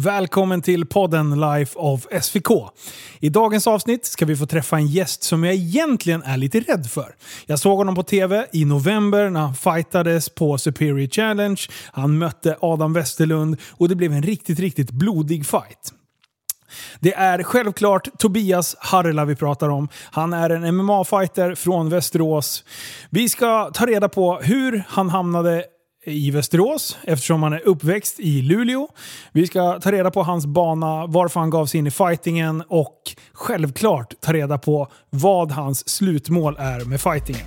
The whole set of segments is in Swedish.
Välkommen till podden Life of SVK. I dagens avsnitt ska vi få träffa en gäst som jag egentligen är lite rädd för. Jag såg honom på TV i november när han fightades på Superior Challenge. Han mötte Adam Westerlund och det blev en riktigt, riktigt blodig fight. Det är självklart Tobias Harrela vi pratar om. Han är en MMA-fighter från Västerås. Vi ska ta reda på hur han hamnade i Västerås eftersom han är uppväxt i Luleå. Vi ska ta reda på hans bana, varför han gav sig in i fightingen och självklart ta reda på vad hans slutmål är med fightingen.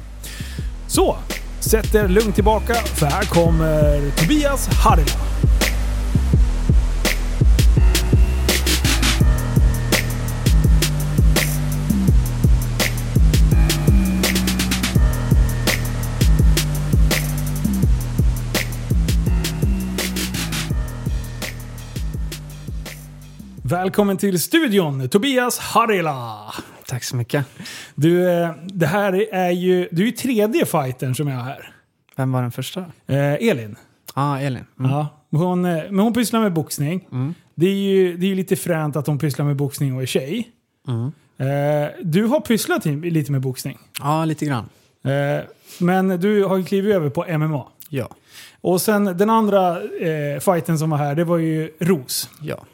Så, sätt er lugnt tillbaka för här kommer Tobias Harila. Välkommen till studion, Tobias Harila. Tack så mycket. Du, eh, det här är ju, du är ju tredje fightern som jag har här. Vem var den första? Eh, Elin. Ah, Elin. Mm. Ja, hon, eh, men hon pysslar med boxning. Mm. Det är ju det är lite fränt att hon pysslar med boxning och är tjej. Mm. Eh, du har pysslat lite med boxning. Ja, lite grann. Eh, men du har ju klivit över på MMA. Ja. Och sen den andra eh, fighten som var här, det var ju Ros. Ja.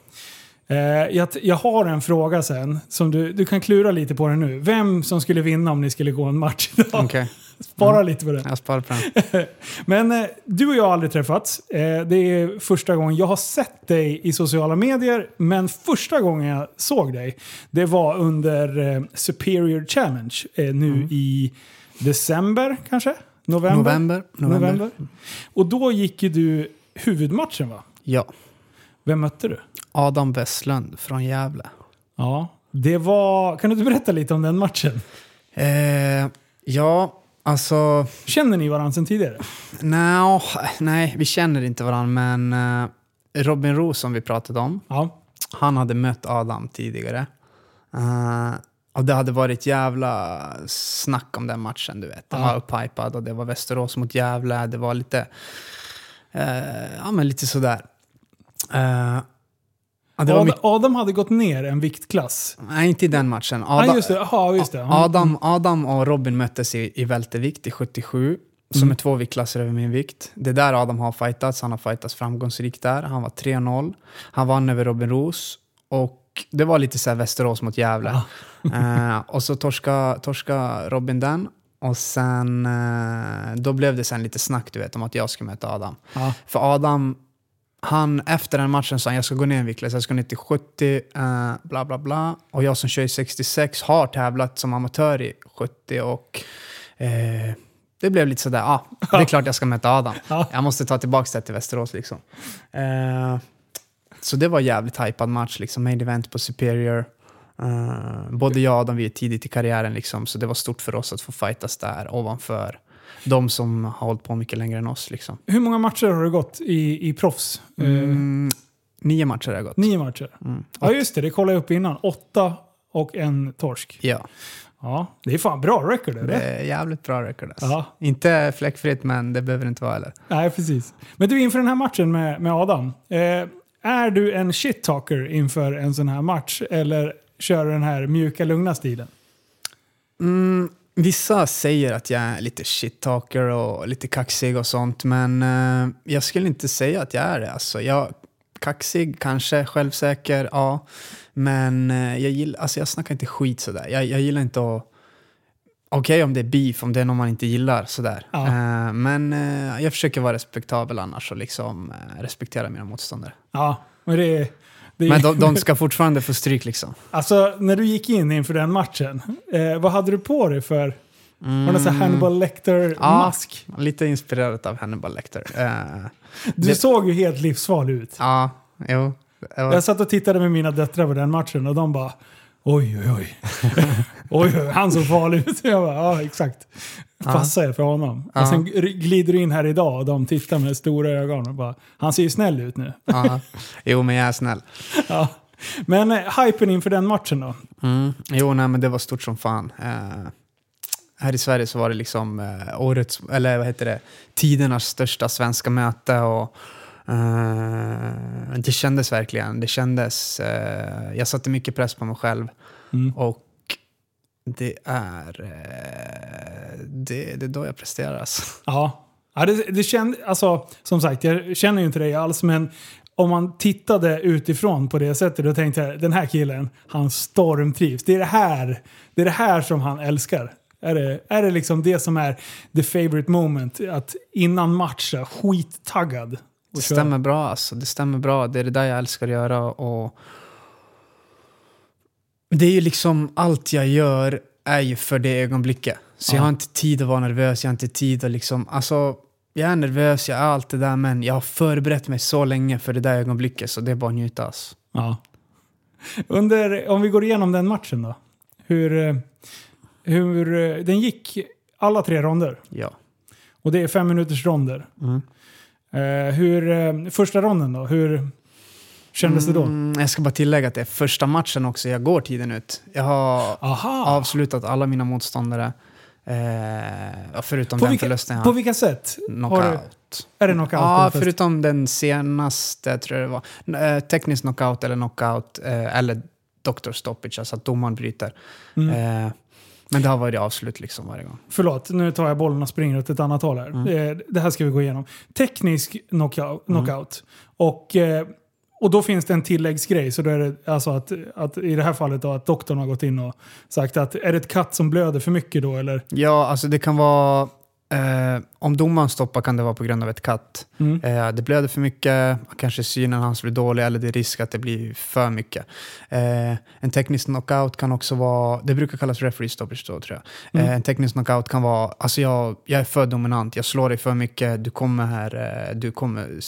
Eh, jag, jag har en fråga sen, som du, du kan klura lite på den nu. Vem som skulle vinna om ni skulle gå en match idag? Okay. Spara Mm. lite på den. Jag sparar på den. Men eh, du och jag har aldrig träffats. Eh, det är första gången jag har sett dig i sociala medier. Men första gången jag såg dig, det var under eh, Superior Challenge eh, nu Mm. i december kanske? November? November. November. Och då gick ju du huvudmatchen va? Ja. Vem mötte du? Adam Westlund från Gävle. Ja, det var... Kan du inte berätta lite om den matchen? Eh, ja, alltså... Känner ni varandra sedan tidigare? No, nej, vi känner inte varandra, men eh, Robin Roos som vi pratade om, Ja. han hade mött Adam tidigare. Eh, och det hade varit jävla snack om den matchen, du vet. Den Ja. var upphypad och det var Västerås mot Gävle. Det var lite, eh, ja men lite sådär. Eh, det var Adam, Adam hade gått ner en viktklass. nej, inte i den matchen. Adam, just det. Jaha, just det. Ja. Adam, Adam och Robin möttes i, i vältervikt i 77, som Mm. är två viktklasser över min vikt. Det är där Adam har fightats. Han har fightats framgångsrikt där. Han var 3-0. Han vann över Robin Roos. Och det var lite så Västerås mot Gävle. Eh, och så torska, torska Robin den. Och sen, eh, då blev det sen lite snack du vet, om att jag skulle möta Adam. Ja. För Adam, han efter den matchen sa han, jag ska gå ner en viktklass, jag ska ner till 70, eh, bla bla bla. Och jag som kör i 66 har tävlat som amatör i 70 och eh, det blev lite sådär, ah, det är klart jag ska möta Adam. Ja. Jag måste ta tillbaka det till Västerås liksom. Eh, så det var jävligt hypad match, liksom. main event på Superior. Eh, både jag och Adam, vi är tidigt i karriären liksom, så det var stort för oss att få fightas där ovanför de som har hållit på mycket längre än oss. Liksom. Hur många matcher har du gått i, i proffs? Eh, Mm, nio matcher har jag gått. nio matcher. Mm. Ja, just det. Det kollade jag upp innan. Åtta och en torsk. Ja, Ja, det är fan bra record. det Eller? är jävligt bra record. Alltså. Ja, Inte fläckfritt, men det behöver det inte vara heller. nej precis. Men du, inför den här matchen med, med Adam. Eh, är du en shit-talker inför en sån här match? Eller kör du den här mjuka, lugna stilen? Mm, vissa säger att jag är lite shit-talker och lite kaxig och sånt, men eh, jag skulle inte säga att jag är det. Alltså, jag, kaxig, kanske, självsäker, ja. Men eh, jag, gillar, alltså, jag snackar inte skit sådär. Jag, jag gillar inte att... Okej om det är beef, om det är någon man inte gillar sådär. Ja. Eh, men eh, jag försöker vara respektabel annars och liksom eh, respektera mina motståndare. Ja, men det är... Men de, de ska fortfarande få stryk liksom. Alltså, när du gick in inför den matchen, eh, vad hade du på dig för... Var det så här Hannibal Lecter-mask? Lite inspirerad av Hannibal Lecter. Eh, Du det- såg ju helt livsfarlig ut. ja, jo. Var- Jag satt och tittade med mina döttrar på den matchen och de bara oj, oj, oj. oj, oj, han såg farlig ut. Jag bara, ja, exakt. Passa er för honom. Ja. Och sen glider du in här idag och de tittar med stora ögon och bara, han ser ju snäll ut nu. Ja. Jo, men jag är snäll. ja. Men eh, hypen inför den matchen då? Mm. Jo, nej, men det var stort som fan. Eh, här i Sverige så var det liksom eh, årets, eller vad heter det, tidernas största svenska möte och Eh, det kändes verkligen. Det kändes... eh, jag satte mycket press på mig själv. Mm. Och det är... eh, det, det är då jag presterar alltså. Ja. ja det, det känd, alltså, som sagt, jag känner ju inte dig alls, men om man tittade utifrån på det sättet, då tänkte jag den här killen, han stormtrivs. Det är det här, det är det här som han älskar. Är det, är det liksom det som är the favorite moment? Att innan match, skittaggad. Det köra. stämmer bra alltså. Det stämmer bra. Det är det där jag älskar att göra. Och det är ju liksom allt jag gör är ju för det ögonblicket. Så jag Ja. har inte tid att vara nervös. Jag har inte tid att liksom... Alltså, jag är nervös, jag är allt det där, men jag har förberett mig så länge för det där ögonblicket så det är bara att njuta. Alltså. Ja. Under, om vi går igenom den matchen då. Hur, eh, hur eh, den gick alla tre ronder. Ja. Och det är fem minuters ronder. Mm. Eh, hur, eh, första ronden då, hur kändes det då? Mm, jag ska bara tillägga att det är första matchen också jag går tiden ut. Jag har Aha! avslutat alla mina motståndare. Eh, förutom På den vilka, förlusten jag på vilka sätt? knockout. Är det knockout? Ja, förutom den senaste, tror jag det var. Eh, teknisk knockout eller knockout, eh, eller doctor stoppage, alltså att domaren bryter. Mm. Eh, men det har varit avslut liksom varje gång. Förlåt, nu tar jag bollen och springer åt ett annat håll här. Mm. Eh, Det här ska vi gå igenom. Teknisk knockout. knockout. Och, eh, och då finns det en tilläggsgrej. Så då är det alltså att, att i det här fallet då, att doktorn har gått in och sagt att är det ett katt som blöder för mycket då eller? Ja, alltså det kan vara... Eh, om domaren stoppar kan det vara på grund av ett katt. Mm. Eh, det blöder för mycket, kanske synen hans blir dålig eller det är risk att det blir för mycket. Eh, en teknisk knockout kan också vara, det brukar kallas referee stoppage då tror jag. Mm. Eh, en teknisk knockout kan vara, alltså jag, jag är för dominant, jag slår dig för mycket, du kommer, här, eh, du kommer,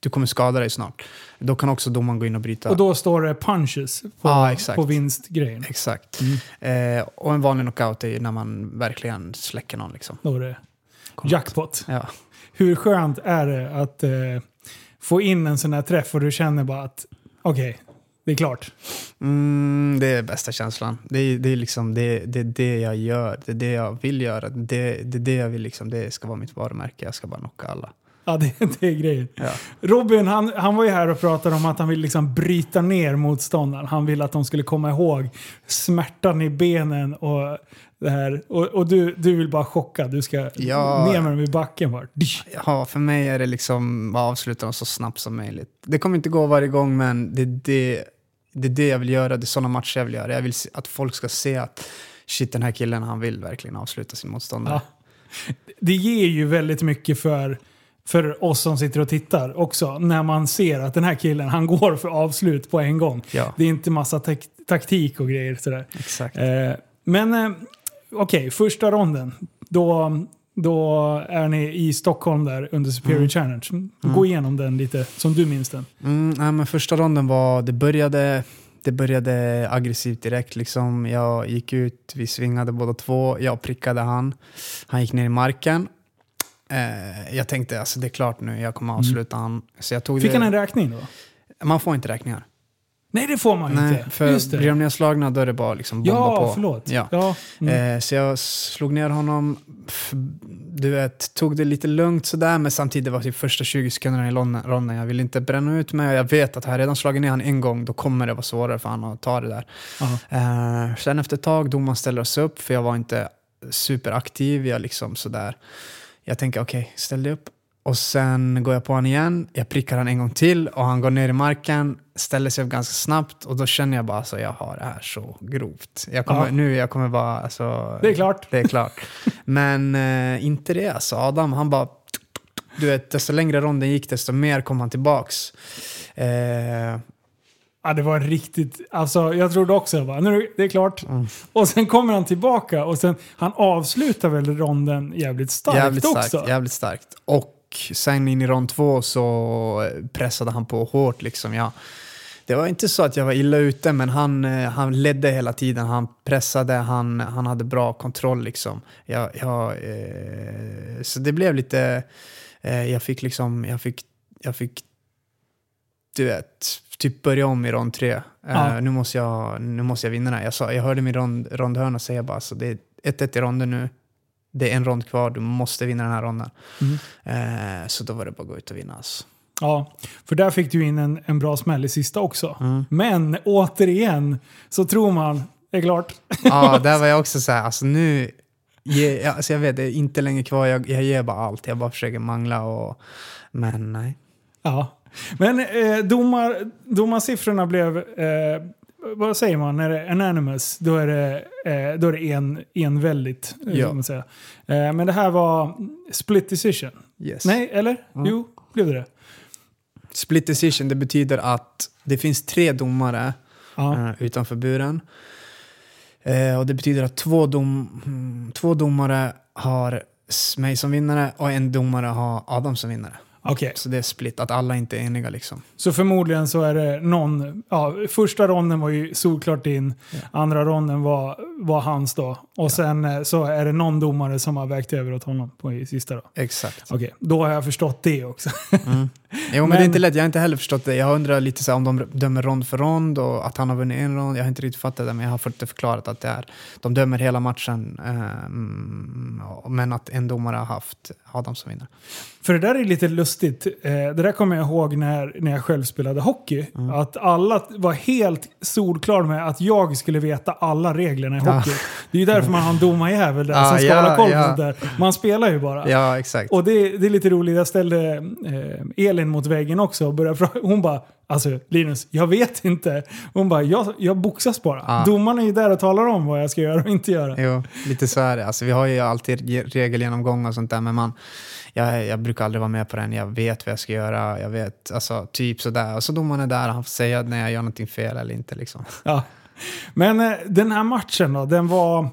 du kommer skada dig snart. Då kan också domaren gå in och bryta. Och då står det punches på, exakt. på vinstgrejen. Exakt. Mm. Eh, och en vanlig knockout är när man verkligen släcker någon. Liksom. Då är det Kom. jackpot. Ja. Hur skönt är det att eh, få in en sån här träff och du känner bara att okej, det är klart. Mm, det är bästa känslan. Det är, det är liksom det, det, är det jag gör. Det är det jag vill göra. Det, det är det jag vill liksom. Det ska vara mitt varumärke. Jag ska bara knocka alla. Ja, det, det är grejen. Ja. Robin, han, han var ju här och pratade om att han vill liksom bryta ner motståndaren. Han vill att de skulle komma ihåg smärtan i benen och det här. Och, och du, du vill bara chocka. Du ska Ja. ner med dem i backen bara. Ja, för mig är det liksom att avsluta dem så snabbt som möjligt. Det kommer inte gå varje gång, men det är det, det, är det jag vill göra. Det är sådana matcher jag vill göra. Jag vill att folk ska se att shit, den här killen, han vill verkligen avsluta sin motståndare. Ja. Det ger ju väldigt mycket för, för oss som sitter och tittar också. När man ser att den här killen, han går för avslut på en gång. Ja, Det är inte massa tak- taktik och grejer sådär. exakt. Eh, men eh, okej, första ronden. Då, då är ni i Stockholm där under Superior Mm. Challenge. Gå igenom den lite, som du minns den. Mm, nej, men första ronden var, det började, det började aggressivt direkt. Liksom. Jag gick ut, vi svingade båda två, jag prickade han. Han gick ner i marken. Eh, jag tänkte alltså det är klart nu, jag kommer avsluta han. Så jag tog Mm. Fick det, han en räkning då? Man får inte räkningar. Nej, det får man Nej, inte. för Just blir det. de nedslagna då är det bara liksom bomba Ja, på. förlåt. Ja. Ja. Mm. Eh, så jag slog ner honom, du vet, tog det lite lugnt sådär, men samtidigt var det typ första 20 sekunderna i ronden-. Jag vill inte bränna ut mig jag vet att har jag redan slagit ner honom en gång, då kommer det vara svårare för honom att ta det där. Eh, sen efter ett tag, domaren ställer oss upp, för jag var inte superaktiv. Jag liksom sådär. Jag tänker okej, ställ dig upp. Och sen går jag på honom igen, jag prickar han en gång till och han går ner i marken, ställer sig upp ganska snabbt och då känner jag bara alltså jag har det här så grovt. Jag kommer, Ja. Nu jag kommer bara, alltså, Det är klart. det är klart. Men eh, inte det alltså. Adam han bara, du vet desto längre ronden gick desto mer kom han tillbaks. Eh, Ja, det var riktigt... Alltså, jag trodde också bara, nu, det är klart. Mm. Och sen kommer han tillbaka och sen, han avslutar väl ronden jävligt starkt jävligt också. starkt, jävligt starkt. Och sen in i rond två så pressade han på hårt. Liksom. Ja, det var inte så att jag var illa ute, men han, eh, han ledde hela tiden. Han pressade, han, han hade bra kontroll. Liksom. Jag, jag, eh, så det blev lite... Eh, jag fick liksom... Jag fick, jag fick du vet, typ börja om i rond tre. Eh, Ja. nu, måste jag, nu måste jag vinna den här. Jag, sa, jag hörde min rond, rondhörna säga bara så det är 1-1 i ronden nu. Det är en rond kvar, du måste vinna den här ronden. Mm. Eh, så då var det bara att gå ut och vinna. Alltså. Ja, för där fick du in en, en bra smäll i sista också. Mm. Men återigen så tror man, det är klart. Ja, där var jag också så här, alltså nu, ge, alltså jag vet, det är inte länge kvar, jag, jag ger bara allt, jag bara försöker mangla och, men nej. Ja. Men eh, domar, domarsiffrorna blev, eh, vad säger man, när det är anonymous, då är det, eh, då är det en, enväldigt. eh, Ja. Man säga. Eh, men det här var split decision. Yes. Nej, eller? Jo, blev det det? Split decision, det betyder att det finns tre domare Ja. eh, utanför buren. Eh, och det betyder att två, dom, mm, två domare har mig som vinnare och en domare har Adam som vinnare. Okej, Så det är split, att alla inte är eniga liksom. så förmodligen så är det någon, ja, första ronden var ju solklart din, andra ronden var, var hans då. Och sen eh, så är det någon domare som har vägt över åt honom på i sista då. Exakt. Okej, då har jag förstått det också. Jo men, Men- det är inte lätt, jag har inte heller förstått det. Jag undrar lite så om de dömer rond för rond och att han har vunnit en rond. Jag har inte riktigt fattat det men jag har fått det förklarat att det är, de dömer hela matchen eh, men att en domare har haft Adam som vinnare. För det där är lite lustigt. Eh, det där kommer jag ihåg när, när jag själv spelade hockey. Mm. Att alla var helt solklara med att jag skulle veta alla reglerna i Ja. hockey. Det är ju därför man har en domarjävel där Ja, som ska hålla koll på sånt där. Man spelar ju bara. Ja exakt. Och det, det är lite roligt, jag ställde eh, Elin mot väggen också och började fråga. Hon bara, alltså Linus, jag vet inte. Hon bara, jag, jag boxas bara. Ja. Domaren är ju där och talar om vad jag ska göra och inte göra. Jo, lite så är det. Alltså, vi har ju alltid ge- regelgenomgång och sånt där, men man, jag, jag brukar aldrig vara med på den. Jag vet vad jag ska göra, jag vet, alltså typ sådär. Och så domaren är där, han får säga när jag gör någonting fel eller inte liksom. Ja. Men eh, den här matchen då, den var,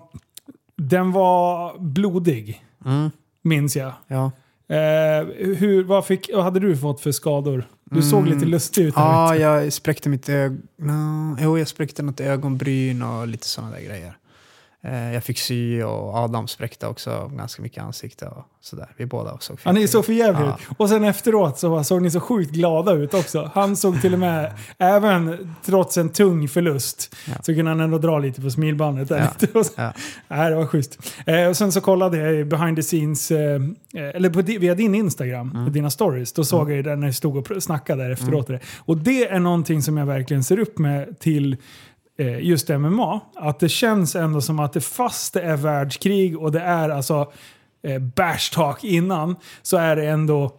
den var blodig, Mm, minns jag. ja. Eh, hur, vad, fick, vad hade du fått för skador? Du såg Mm. lite lustig ut. Ja, du. jag spräckte mitt ögon. No, jo, jag spräckte något ögonbryn och lite sådana där grejer. Eh, jag fick sy och Adam spräckte också ganska mycket ansikte och sådär. Vi båda såg Ja, ni såg för jävligt Ja. Och sen efteråt så såg ni så sjukt glada ut också. Han såg till och med, även trots en tung förlust, Ja. så kunde han ändå dra lite på smilbandet. Där Ja. lite. Och så- Ja. Det var schysst. Eh, och sen så kollade jag behind the scenes, eh, eller på, via din Instagram, Mm. dina stories. Då såg jag ju där när du stod och snackade där efteråt. det. Och det är någonting som jag verkligen ser upp med till Eh, just MMA. Att det känns ändå som att det fast det är världskrig och det är alltså eh, bash talk innan, så är det ändå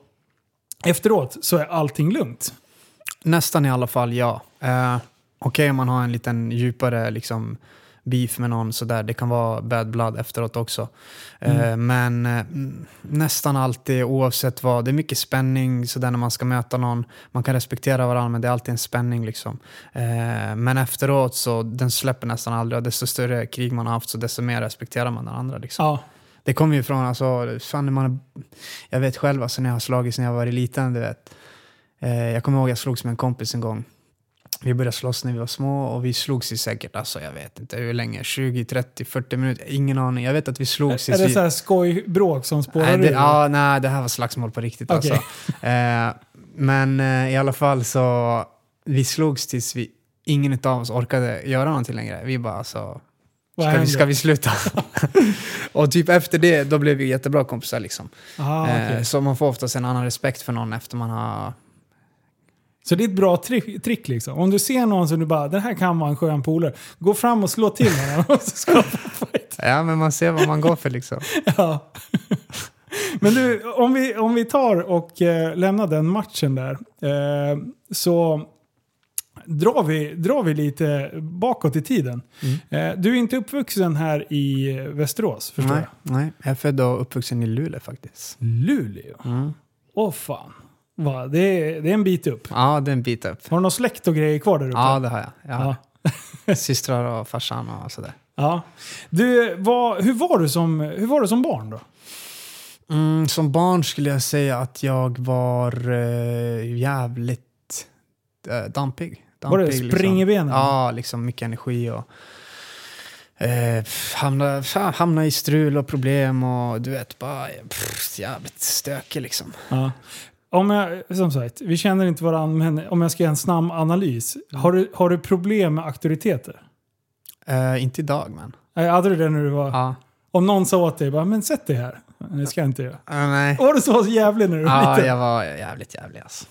efteråt så är allting lugnt. Nästan i alla fall, ja. Eh, Okej om man har en liten djupare liksom, beef med någon sådär. Det kan vara bad blood efteråt också. Eh, men eh, mm, nästan alltid oavsett vad. Det är mycket spänning sådär när man ska möta någon. Man kan respektera varandra men det är alltid en spänning liksom. Eh, men efteråt så den släpper nästan aldrig och desto större krig man har haft så desto mer respekterar man den andra liksom. Ja. Det kommer ju från, alltså, fan man, jag vet själv alltså, när jag har slagits när jag var liten, du vet. Jag kommer ihåg jag slogs med en kompis en gång. Vi började slåss när vi var små och vi slogs i säkert, alltså jag vet inte hur länge, 20, 30, 40 minuter, ingen aning. Jag vet att vi slogs i... Är det så här skojbråk som spårar ur? ja, nej, det här var slagsmål på riktigt Okej. alltså. Eh, men eh, i alla fall så, vi slogs tills vi, ingen av oss orkade göra någonting längre. Vi bara alltså, Ska vi, ska vi sluta? och typ efter det, då blev vi jättebra kompisar liksom. Aha, okej. eh, så man får oftast en annan respekt för någon efter man har... Så det är ett bra trick, trick liksom. Om du ser någon som du bara, den här kan vara en skön polare. Gå fram och slå till honom och så skapa fight. Ja, men man ser vad man går för liksom. Ja. Men du, om vi, om vi tar och eh, lämnar den matchen där. Eh, så drar vi, drar vi lite bakåt i tiden. Mm. Eh, du är inte uppvuxen här i Västerås, förstår Nej, nej, jag är född och uppvuxen i Luleå faktiskt. jag? Luleå? Mm. Åh fan. Va, det, är, det är en bit upp. Ja, det är en bit upp. Har du någon släkt och grejer kvar där uppe? Ja, det har jag. jag har Ja. Systrar och farsan och sådär. Ja. Du, vad, hur, var du som, hur var du som barn då? Mm, som barn skulle jag säga att jag var eh, jävligt eh, dampig. Var det dampig spring i benen? Ja, liksom mycket energi och eh, hamna, hamna i strul och problem och du vet, bara pff, jävligt stökig liksom. Ja. Om jag, som sagt, vi känner inte varandra, men om jag ska göra en snabb analys. Har du, har du problem med auktoriteter? Eh, inte idag men. Nej, Hade du det när du var... Ja. Om någon sa åt dig, bara, men sätt dig här. Det ska jag inte göra. Ah, nej. Var du så jävlig när du var Ja, liten? jag var jävligt jävlig alltså.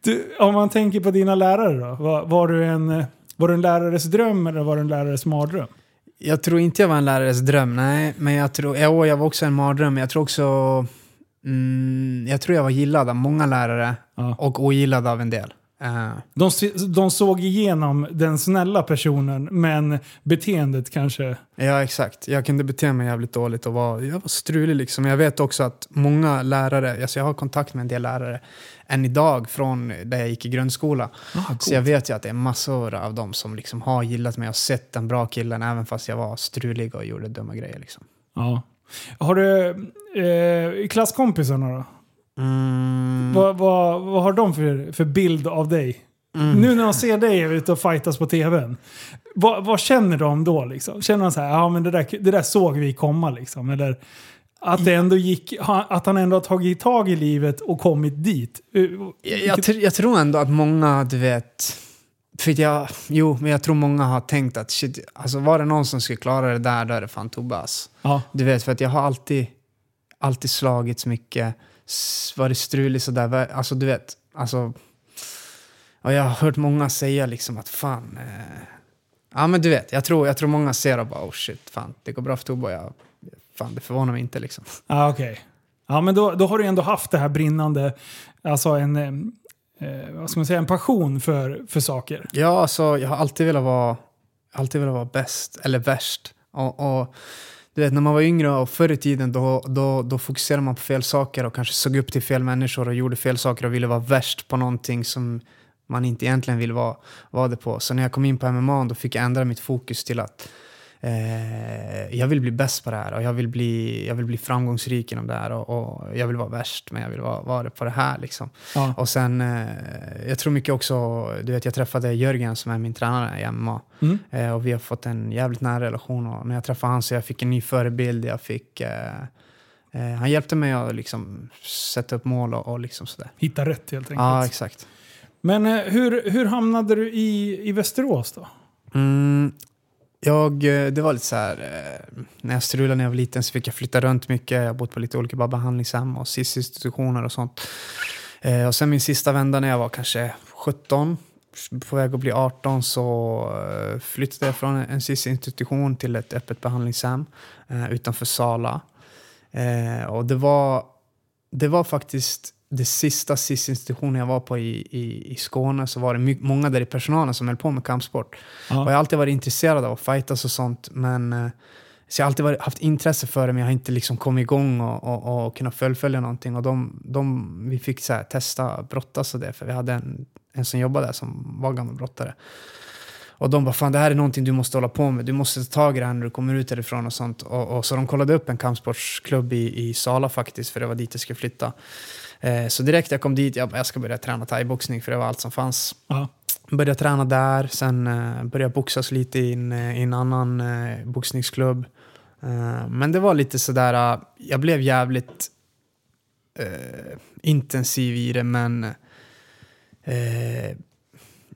Du, om man tänker på dina lärare då. Var, var, du en, var du en lärares dröm eller var du en lärares mardröm? Jag tror inte jag var en lärares dröm, nej. Men jag tror, ja, jag var också en mardröm. men Jag tror också... Mm, jag tror jag var gillad av många lärare Ja. och ogillad av en del. Eh, De, de såg igenom den snälla personen men beteendet kanske... ja, exakt. Jag kunde bete mig jävligt dåligt och var, jag var strulig liksom. Jag vet också att många lärare, alltså jag har kontakt med en del lärare än idag från där jag gick i grundskola. Så jag vet ju att det är massor av dem som liksom har gillat mig och sett den bra killen även fast jag var strulig och gjorde dumma grejer. Liksom. Ja. Har du eh, klasskompisarna då? Mm. Vad, vad, vad har de för, för bild av dig? Mm. Nu när de ser dig ute och fightas på tvn. Vad, vad känner de då? Liksom? Känner de så här, ja men det där, det där såg vi komma liksom? Eller att, det ändå gick, att han ändå har tagit tag i livet och kommit dit? Eh, Jag, jag, tr- jag tror ändå att många, du vet... För jag, jo, men jag tror många har tänkt att shit, alltså var det någon som skulle klara det där, då är det fan Tobbe ass. Ja. Du vet, för att jag har alltid, alltid slagits mycket, varit strulig sådär. Alltså du vet, alltså... Och jag har hört många säga liksom att fan... Eh, ja men du vet, jag tror, jag tror många ser och bara oh shit, fan det går bra för Tobbe och jag... Fan det förvånar mig inte liksom. Ah, Okej. Ja, men då, då har du ändå haft det här brinnande, alltså en, eh, eh, vad ska man säga, en passion för, för saker. Ja, alltså jag har alltid velat vara, alltid velat vara bäst, eller värst. Och, och du vet, när man var yngre och förr i tiden då, då, då fokuserade man på fel saker och kanske såg upp till fel människor och gjorde fel saker och ville vara värst på någonting som man inte egentligen vill vara, vara det på. Så när jag kom in på MMA då fick jag ändra mitt fokus till att eh, jag vill bli bäst på det här och jag vill bli, jag vill bli framgångsrik inom det här och, och jag vill vara värst men jag vill vara, vara på det här liksom. Ja. Och sen, eh, jag tror mycket också, du vet jag träffade Jörgen som är min tränare i MMA. Mm. Eh, och vi har fått en jävligt nära relation och när jag träffade han så jag fick en ny förebild, jag fick eh, eh, han hjälpte mig att liksom sätta upp mål och, och liksom sådär. Hitta rätt helt enkelt. Ja, exakt. Men eh, hur, hur hamnade du i, i Västerås då? Mm, jag, eh, det var lite så här, eh, när jag strulade när jag var liten så fick jag flytta runt mycket. Jag har bott på lite olika behandlingshem och SIS-institutioner och sånt. Eh, och sen min sista vända när jag var kanske 17, på väg att bli 18, så flyttade jag från en SIS-institution till ett öppet behandlingshem utanför Sala. Och det var, det var faktiskt det sista SIS-institutionen jag var på i, i, i Skåne så var det my- många där i personalen som höll på med kampsport. Ja. Och jag har alltid varit intresserad av att fightas och sånt. Men, eh, så jag har alltid varit, haft intresse för det men jag har inte liksom kommit igång och, och, och kunnat fullfölja någonting. Och de, de, vi fick så här, testa brottas och det för vi hade en, en som jobbade där som var gammal brottare. Och de bara, fan det här är någonting du måste hålla på med. Du måste ta tag i det här när du kommer ut därifrån och sånt. Och, och så de kollade upp en kampsportsklubb i, i Sala faktiskt, för det var dit jag skulle flytta. Eh, så direkt jag kom dit, jag bara, jag ska börja träna thaiboxning för det var allt som fanns. Ja. Började träna där, sen eh, började jag boxas lite i en, eh, i en annan boxningsklubb. Men det var lite sådär, jag blev jävligt eh, intensiv i det men eh,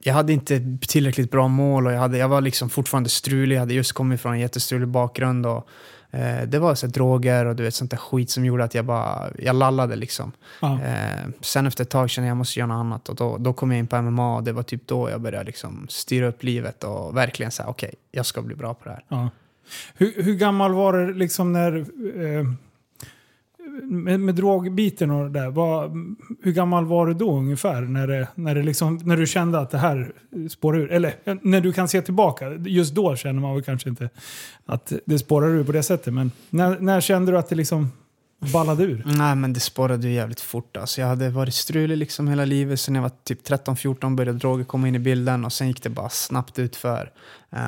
jag hade inte tillräckligt bra mål och jag, hade, jag var liksom fortfarande strulig. Jag hade just kommit från en jättestrulig bakgrund. Och, eh, det var så här, droger och du vet, sånt där skit som gjorde att jag bara jag lallade. Liksom. Eh, sen efter ett tag kände jag att jag måste göra något annat och då, då kom jag in på MMA och det var typ då jag började liksom styra upp livet och verkligen säga okej, jag ska bli bra på det här. Hur, hur gammal var det liksom när... Eh, med, med drogbiten och det där. Vad, hur gammal var du då ungefär? När, det, när, det liksom, när du kände att det här spårar ur? Eller när du kan se tillbaka. Just då känner man väl kanske inte att det spårar ur på det sättet. Men när, när kände du att det liksom ballade ur? Nej men det spårade ju jävligt fort. Alltså, jag hade varit strulig liksom hela livet. Sen jag var typ 13-14 började droger komma in i bilden och sen gick det bara snabbt utför. Uh,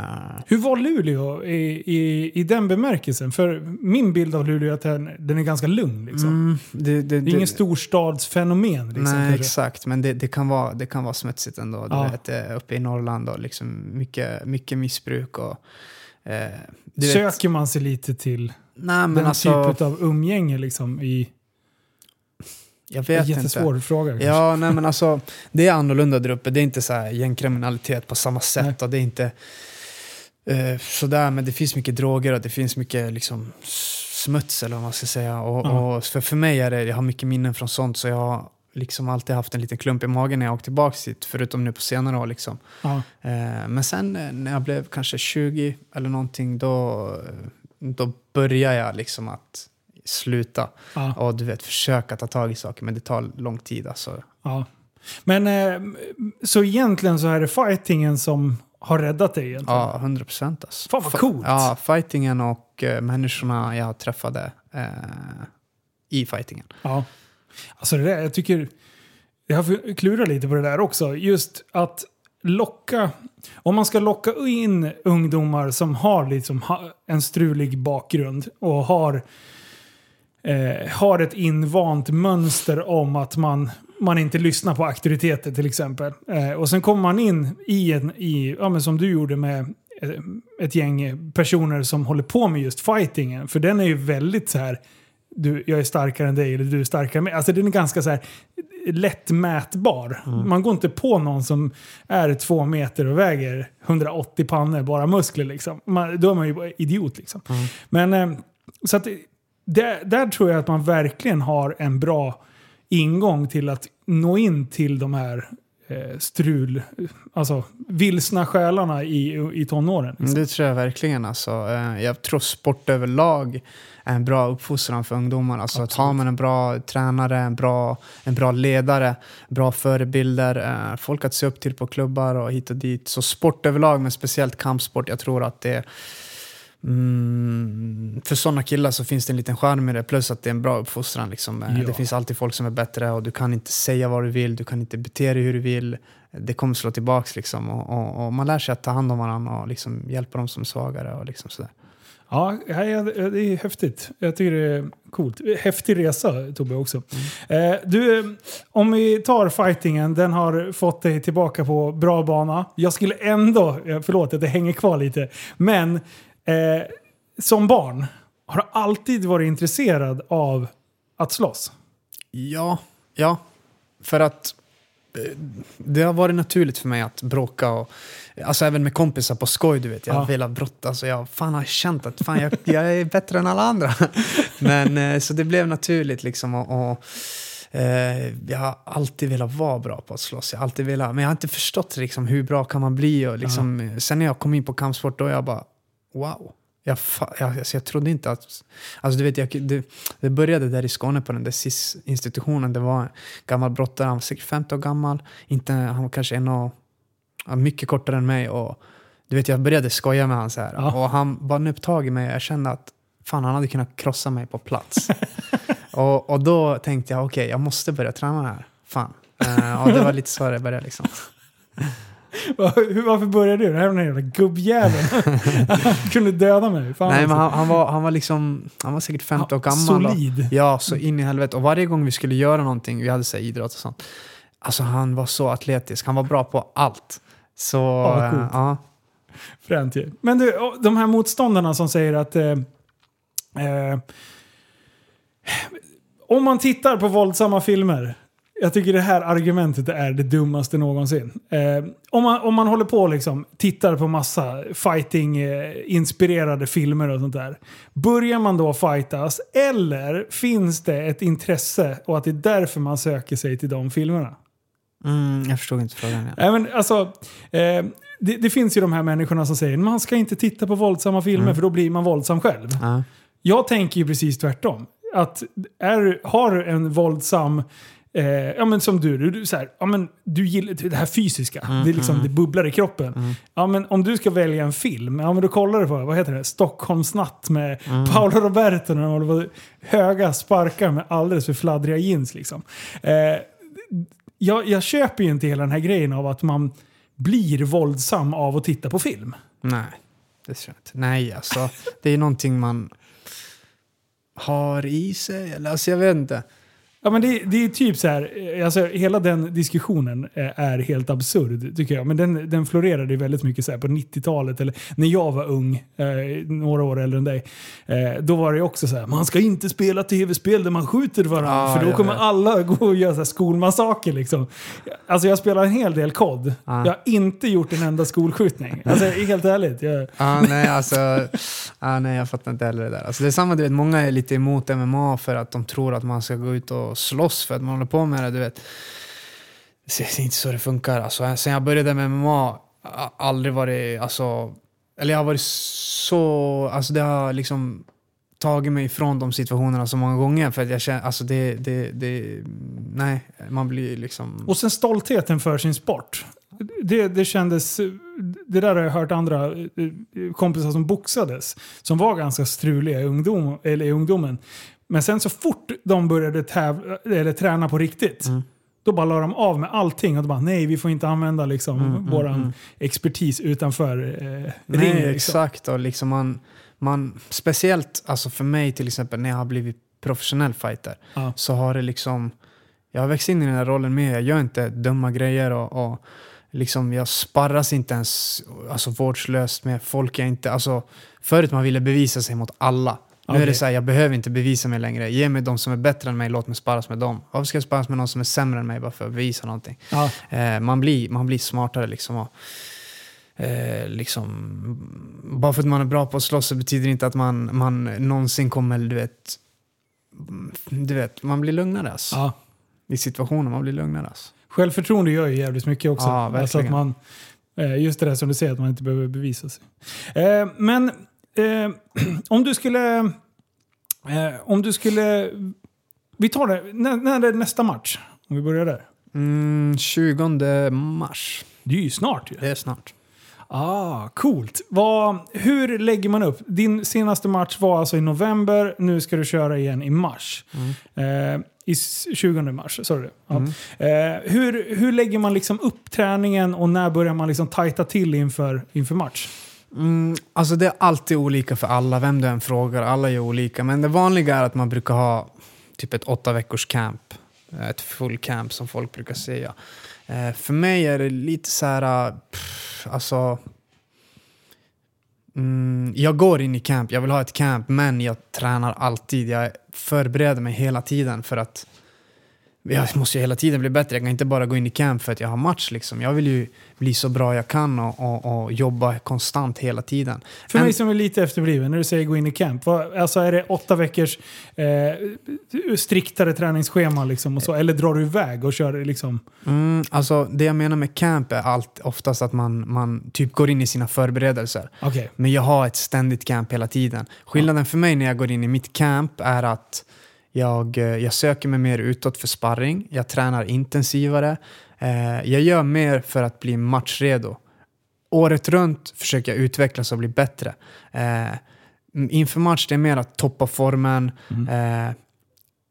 Hur var Luleå i, i, i den bemärkelsen? För min bild av Luleå är att den, den är ganska lugn. Liksom. mm, det, det, Det är ingen storstadsfenomen. Liksom, Nej, kanske. exakt. Men det, det, kan vara, det kan vara smutsigt ändå. Du Ja. vet, eh, uppe i Norrland och liksom mycket, mycket missbruk. Och, eh, du vet, Söker man sig lite till nej, men den alltså, typen av umgänge liksom i... jag vet jättesvår inte. fråga kanske. Ja, nej, men alltså, det är annorlunda där uppe. Det är inte så här gängkriminalitet på samma sätt. Nej. Och det är inte eh, sådär, men det finns mycket droger och det finns mycket liksom, smuts eller vad man ska säga. Och, Ja. och för, för mig är det, jag har mycket minnen från sånt så jag har liksom alltid haft en liten klump i magen när jag åkte tillbaka dit, förutom nu på senare år. Liksom. Ja. Eh, men sen eh, när jag blev kanske 20 eller någonting, då, då började jag liksom att sluta. Ja. Och du vet, försöka ta tag i saker, men det tar lång tid. Alltså. Ja. Men eh, så egentligen så är det fightingen som har räddat dig egentligen? Ja, 100 procent. Alltså. Fan vad coolt. Ja, fightingen och eh, människorna jag träffade eh, i fightingen. Ja. Alltså det där, jag tycker... Jag har klurat lite på det där också. Just att locka... Om man ska locka in ungdomar som har liksom en strulig bakgrund och har, eh, har ett invant mönster om att man, man inte lyssnar på auktoriteter till exempel. Eh, och sen kommer man in i en, i, ja, men som du gjorde med eh, ett gäng personer som håller på med just fightingen. För den är ju väldigt så här du, jag är starkare än dig eller du är starkare än mig. Alltså den är ganska så här lätt mätbar. Man går inte på någon som är två meter och väger 180 pannor, bara muskler liksom. Man, då är man ju bara idiot liksom. Men eh, så att det, där tror jag att man verkligen har en bra ingång till att nå in till de här eh, strul, alltså vilsna själarna i, i tonåren. Mm, Det tror jag verkligen. Alltså. Eh, Jag tror sport överlag en bra uppfostran för ungdomar. Alltså, att har man en bra tränare, en bra, en bra ledare, bra förebilder, eh, folk att se upp till på klubbar och hit och dit. Så sport överlag, men speciellt kampsport, jag tror att det Mm, för sådana killar så finns det en liten charm i det, plus att det är en bra uppfostran. Liksom. Eh, Ja. Det finns alltid folk som är bättre och du kan inte säga vad du vill, du kan inte bete dig hur du vill. Det kommer slå tillbaks liksom. och, och, och man lär sig att ta hand om varandra och liksom hjälpa dem som är svagare. Och liksom sådär. Ja, det är häftigt. Jag tycker det är coolt. Häftig resa Tobbe också. Mm. du, om vi tar fightingen, den har fått dig tillbaka på bra bana. Jag skulle ändå, eh, förlåt att det hänger kvar lite, men eh, som barn har du alltid varit intresserad av att slåss. Ja, ja. För att det har varit naturligt för mig att bråka och alltså även med kompisar på skoj, du vet. Jag har Ja. velat brotta, alltså jag fan har känt att fan, jag, jag är bättre än alla andra. Men eh, så det blev naturligt liksom och, och eh, jag har alltid velat vara bra på att slåss. Jag har alltid velat, men jag har inte förstått liksom, hur bra kan man bli och liksom, eh, sen när jag kom in på kampsport då jag bara wow. Jag, jag, alltså jag trodde inte att... Alltså du vet, jag, det, det började där i Skåne på den där SIS-institutionen. Det var en gammal brottare, han var säkert 50 år gammal. Inte, han var kanske en och, mycket kortare än mig. Och, du vet, jag började skoja med honom så här. Ja. Och han bara nöp tag i mig och jag kände att fan, han hade kunnat krossa mig på plats. och, och då tänkte jag, okej, jag måste börja träna här. Fan. Eh, och det var lite så det började liksom. Varför började du? Det här var den jävla gubbjäveln. Han kunde döda mig. Fan, Nej, men alltså. han, han, var, han var liksom, han var säkert 50 år gammal. Solid. Ja, så in i helvete. Och varje gång vi skulle göra någonting, vi hade så idrott och sånt. Alltså han var så atletisk, han var bra på allt. Så, Ja, eh, coolt. ja. Fränt ju. Men du, de här motståndarna som säger att... Eh, eh, om man tittar på våldsamma filmer. Jag tycker det här argumentet är det dummaste någonsin. Eh, om, man, om man håller på och liksom tittar på massa fighting-inspirerade filmer och sånt där. Börjar man då fightas eller finns det ett intresse och att det är därför man söker sig till de filmerna? Mm, jag förstod inte frågan. Ja. Nej, men alltså, eh, det, det finns ju de här människorna som säger man ska inte titta på våldsamma filmer för då blir man våldsam själv. Ja. Jag tänker ju precis tvärtom. Att är, har du en våldsam, eh, ja men som du, du, du, så här, ja, men du gillar det här fysiska. det, är liksom, det bubblar i kroppen. Ja, men om du ska välja en film, ja men då kollar du på, vad heter det, Stockholmsnatt med Paolo Roberto när de håller på höga sparkar med alldeles för fladdriga jeans. Liksom. Eh, jag, jag köper ju inte hela den här grejen av att man blir våldsam av att titta på film. Nej, det tror jag inte. Nej, alltså det är någonting man har i sig. Eller, alltså, jag vet inte. Ja, men det, det är typ så här, eh, alltså, hela den diskussionen eh, är helt absurd tycker jag. Men den, den florerade väldigt mycket så på 90-talet, eller när jag var ung, eh, några år äldre än dig. Eh, då var det också så här, man ska inte spela tv-spel där man skjuter varandra, Ja, för då kommer alla gå och göra så här skolmassaker. Liksom. Alltså jag spelar en hel del kod. Ja. Jag har inte gjort en enda skolskjutning. Alltså helt ärligt. Jag, Ja, nej, alltså, ja, nej, jag fattar inte heller det där. Alltså, det är samma, du vet, många är lite emot MMA för att de tror att man ska gå ut och och slåss för att man håller på med det. Du vet. Det är inte så det funkar. Alltså, sen jag började med MMA har jag aldrig varit... Alltså, eller jag har varit så... Alltså, det har liksom tagit mig ifrån de situationerna så många gånger. För att jag känner, alltså det, det, det, nej, man blir liksom... Och sen stoltheten för sin sport. Det, det kändes... Det där har jag hört andra eh, kompisar som boxades. Som var ganska struliga i, ungdom, eller i ungdomen. Men sen så fort de började tävla, eller träna på riktigt. Mm. Då bara la de av med allting och då bara nej vi får inte använda liksom Mm, mm, mm. expertis utanför eh, Nej, ringen. Liksom. exakt. Och liksom man, man, speciellt alltså för mig till exempel när jag har blivit professionell fighter Ja. så har det liksom, jag har växt in i den här rollen med, jag gör inte dumma grejer och, och liksom jag sparras inte ens alltså, vårdslöst med folk jag inte, alltså förut man ville bevisa sig mot alla. Nu är Okej. det så här, jag behöver inte bevisa mig längre. Ge mig de som är bättre än mig, låt mig sparras med dem. Varför ska jag sparras med någon som är sämre än mig bara för att bevisa någonting? Ja. Eh, man, blir, man blir smartare liksom. Och, eh, liksom bara för att man är bra på att slåss så betyder det inte att man, man någonsin kommer, du vet, du vet, man blir lugnare alltså. Ja. I situationen, man blir lugnare alltså. Självförtroende gör ju jävligt mycket också. Ja, alltså att verkligen. man, eh, just det där som du säger, att man inte behöver bevisa sig. Eh, men eh, om du skulle... Eh, om du skulle... Vi tar det. När, när är nästa match? Om vi börjar där. Mm, 20 mars, Det är ju snart ju. det är snart. Ah, coolt. Vad, hur lägger man upp? Din senaste match var alltså i november. Nu ska du köra igen i mars. Eh, I s- 20 mars, sa du ja. eh, hur, hur lägger man liksom upp träningen och när börjar man liksom tajta till inför, inför match? Mm, alltså det är alltid olika för alla, vem du än frågar. Alla är olika. Men det vanliga är att man brukar ha typ ett åtta veckors camp. Eh, ett full camp som folk brukar säga. Eh, för mig är det lite så här... Eh, pff, alltså... Mm, jag går in i camp, jag vill ha ett camp, men jag tränar alltid. Jag förbereder mig hela tiden för att jag måste ju hela tiden bli bättre. Jag kan inte bara gå in i camp för att jag har match. Liksom. Jag vill ju bli så bra jag kan och, och, och jobba konstant hela tiden. För En- mig som är lite efterbliven, när du säger gå in i camp. Vad, alltså är det åtta veckors eh, striktare träningsschema liksom och så? Eller drar du iväg och kör liksom... Mm, alltså det jag menar med camp är allt, oftast att man, man typ går in i sina förberedelser. Okej. Men jag har ett ständigt camp hela tiden. Skillnaden för mig när jag går in i mitt camp är att jag, eh, jag söker mig mer utåt för sparring. Jag tränar intensivare. Eh, jag gör mer för att bli matchredo. Året runt försöker jag utvecklas och bli bättre. Eh, inför match det är mer att toppa formen. Eh,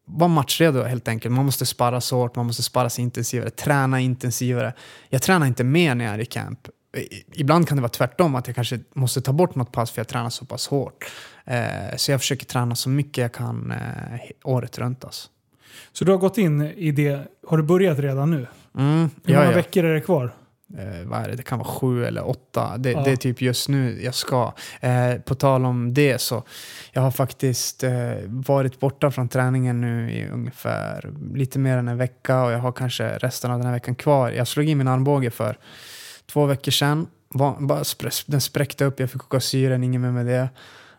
vara matchredo helt enkelt. Man måste sparras hårt, man måste sparras intensivare, träna intensivare. Jag tränar inte mer när jag är i camp. Ibland kan det vara tvärtom, att jag kanske måste ta bort något pass för jag tränar så pass hårt. Eh, så jag försöker träna så mycket jag kan eh, året runt. Alltså. Så du har gått in i det. Har du börjat redan nu? Mm, Hur ja, många ja. veckor är det kvar? Eh, vad är det? det kan vara sju eller åtta. Det, Ja. det är typ just nu jag ska. Eh, på tal om det så, jag har faktiskt eh, varit borta från träningen nu i ungefär lite mer än en vecka och jag har kanske resten av den här veckan kvar. Jag slog in min armbåge för två veckor sedan. Var, bara den spräckte upp, jag fick åka syren, inget mer med det.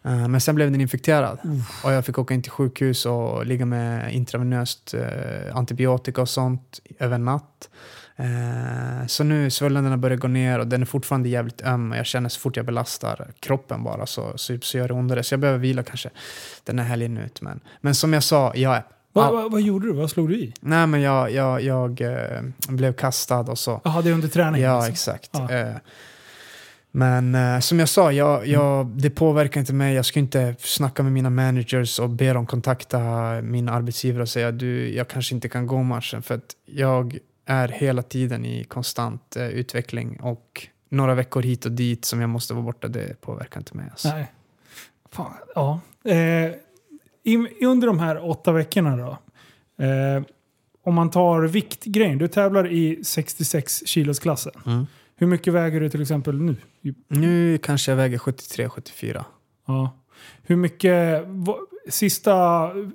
Eh, men sen blev den infekterad och jag fick åka in till sjukhus och ligga med intravenöst eh, antibiotika och sånt över natt. Eh, så nu svullnaden har börjat gå ner och den är fortfarande jävligt öm och jag känner så fort jag belastar kroppen bara så, så, så gör det ondare. Så jag behöver vila kanske den här helgen ut. Men, men som jag sa, jag är... Vad, vad, vad gjorde du? Vad slog du i? Nej men jag, jag, jag blev kastad och så. Jaha, det är under träningen? Ja, alltså. exakt. Ja. Men eh, som jag sa, jag, jag, det påverkar inte mig. Jag ska inte snacka med mina managers och be dem kontakta min arbetsgivare och säga du, jag kanske inte kan gå matchen. För att jag är hela tiden i konstant eh, utveckling och några veckor hit och dit som jag måste vara borta, det påverkar inte mig. Alltså. Nej. Fan, ja. Eh, i, under de här åtta veckorna då. Eh, om man tar viktgrejen, du tävlar i 66 kilos klassen. Mm. Hur mycket väger du till exempel nu? Nu kanske jag väger 73-74. Ja. Hur mycket, sista,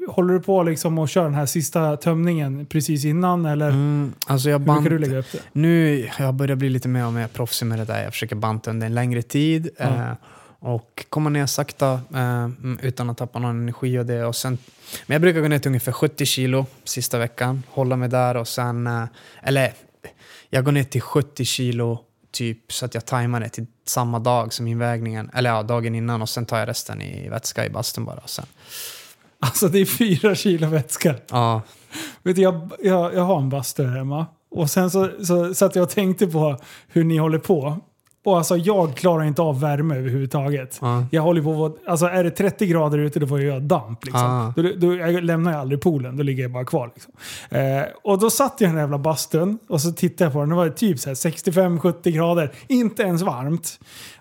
håller du på liksom och kör den här sista tömningen precis innan eller Mm, alltså jag hur brukar bant, du lägga upp det? Nu jag börjar bli lite mer och mer proffsig med det där. Jag försöker banta under en längre tid. Ja. Eh, och komma ner sakta eh, mm, utan att tappa någon energi och det. Och sen, men jag brukar gå ner till ungefär 70 kilo sista veckan. Hålla mig där och sen... Eh, eller jag går ner till 70 kilo typ så att jag tajmar det till samma dag som invägningen. Eller ja, dagen innan och sen tar jag resten i vätska i bastun bara. Sen. Alltså det är fyra kilo vätska. Ja, Vet du, jag, jag, jag har en bastu här hemma. Och sen så, så satt jag och tänkte på hur ni håller på. Och alltså jag klarar inte av värme överhuvudtaget. Ja. Jag håller på att- alltså är det 30 grader ute då får jag göra damp. Liksom. Ah. Då, då, jag lämnar jag aldrig poolen, då ligger jag bara kvar. Liksom. Eh, och då satt jag i den jävla bastun och så tittade jag på den. Det var typ så här 65-70 grader, inte ens varmt.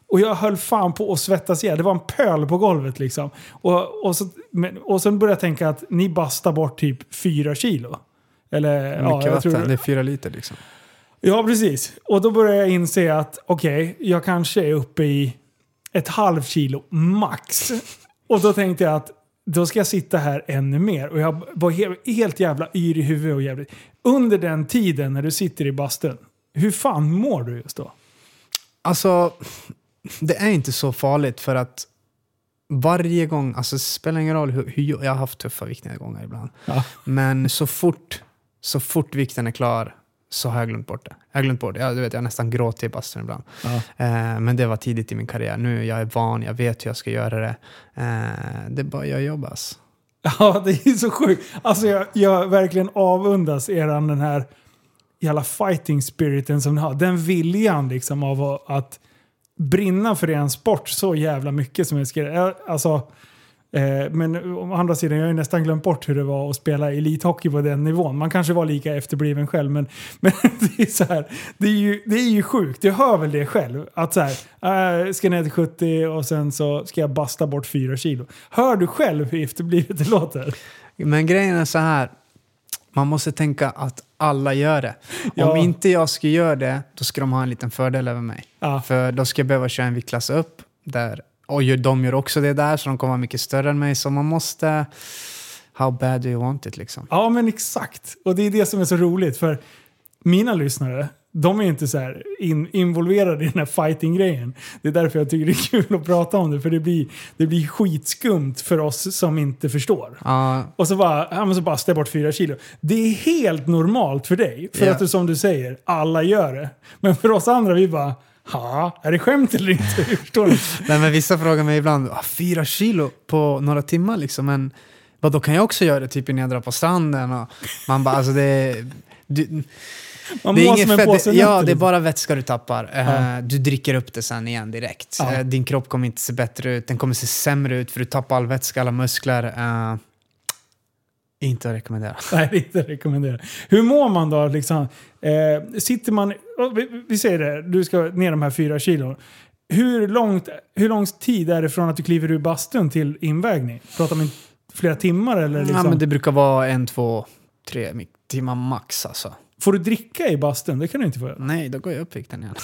Och jag höll fan på att svettas ihjäl. Det var en pöl på golvet liksom. Och, och, så, och sen började jag tänka att ni bastar bort typ 4 kilo. Eller, mycket ja, vatten. Det är fyra liter liksom. Ja, precis. Och då började jag inse att okej, jag kanske är uppe i ett halvt kilo max. Och då tänkte jag att då ska jag sitta här ännu mer. Och jag var helt, helt jävla yr i huvudet och jävligt. Under den tiden när du sitter i bastun, hur fan mår du just då? Alltså, det är inte så farligt för att varje gång, alltså det spelar ingen roll hur, hur jag jag har haft tuffa viktnedgångar ibland. Ja. Men så fort, så fort vikten är klar så har jag glömt bort det. Jag har glömt bort det. Jag, du vet, jag nästan gråter i bastun ibland. Ja. Eh, men det var tidigt i min karriär. Nu jag är van, jag vet hur jag ska göra det. Eh, det är bara jag jobbas. Ja, det är så sjukt. Alltså jag, jag verkligen avundas eran den här jävla fighting spiriten som ni har. Den viljan liksom av att, brinna för en sport så jävla mycket som jag skrev. Jag- Alltså, men å andra sidan, jag har ju nästan glömt bort hur det var att spela elithockey på den nivån. Man kanske var lika efterbliven själv, men, men det, är så här, det, är ju, det är ju sjukt. Jag hör väl det själv. Att så här, äh, ska ner till 70 och sen så ska jag basta bort 4 kilo. Hör du själv hur efterblivet det låter? Men grejen är så här. Man måste tänka att alla gör det. Ja. Om inte jag skulle göra det, då skulle de ha en liten fördel över mig. Ja. För då ska jag behöva köra en viktklass upp. Där, och de gör också det där, så de kommer vara mycket större än mig. Så man måste... How bad do you want it liksom? Ja, men exakt. Och det är det som är så roligt. För mina lyssnare, de är inte så här in, involverade i den här fighting-grejen. Det är därför jag tycker det är kul att prata om det. För det blir, det blir skitskumt för oss som inte förstår. Ja, Och så bara, ja, men så bara ställ bort fyra kilo. Det är helt normalt för dig. För Ja. att som du säger, alla gör det. Men för oss andra, vi bara, ha, är det skämt eller inte? Förstår du? Nej, men vissa frågar mig ibland, ah, fyra kilo på några timmar liksom. Men vad då kan jag också göra det typ när jag drar på stranden? Och man bara, alltså det är... Du, Man det är inget fett, påse det, ja, det är liksom. bara vätska du tappar. Eh, Ja. Du dricker upp det sen igen direkt. Ja. Eh, din kropp kommer inte se bättre ut, den kommer se sämre ut för du tappar all vätska, alla muskler. Inte att rekommendera. Nej, det är inte rekommenderat. Hur mår man då? Liksom, eh, sitter man... oh, Vi, vi säger det, du ska ner de här fyra kilon. Hur, långt, hur lång tid är det från att du kliver ur bastun till invägning? Pratar man flera timmar eller? Liksom? Ja, men det brukar vara en, två, tre timmar max alltså. Får du dricka i bastun? Det kan du inte få göra. Nej, då går jag upp vikten igen.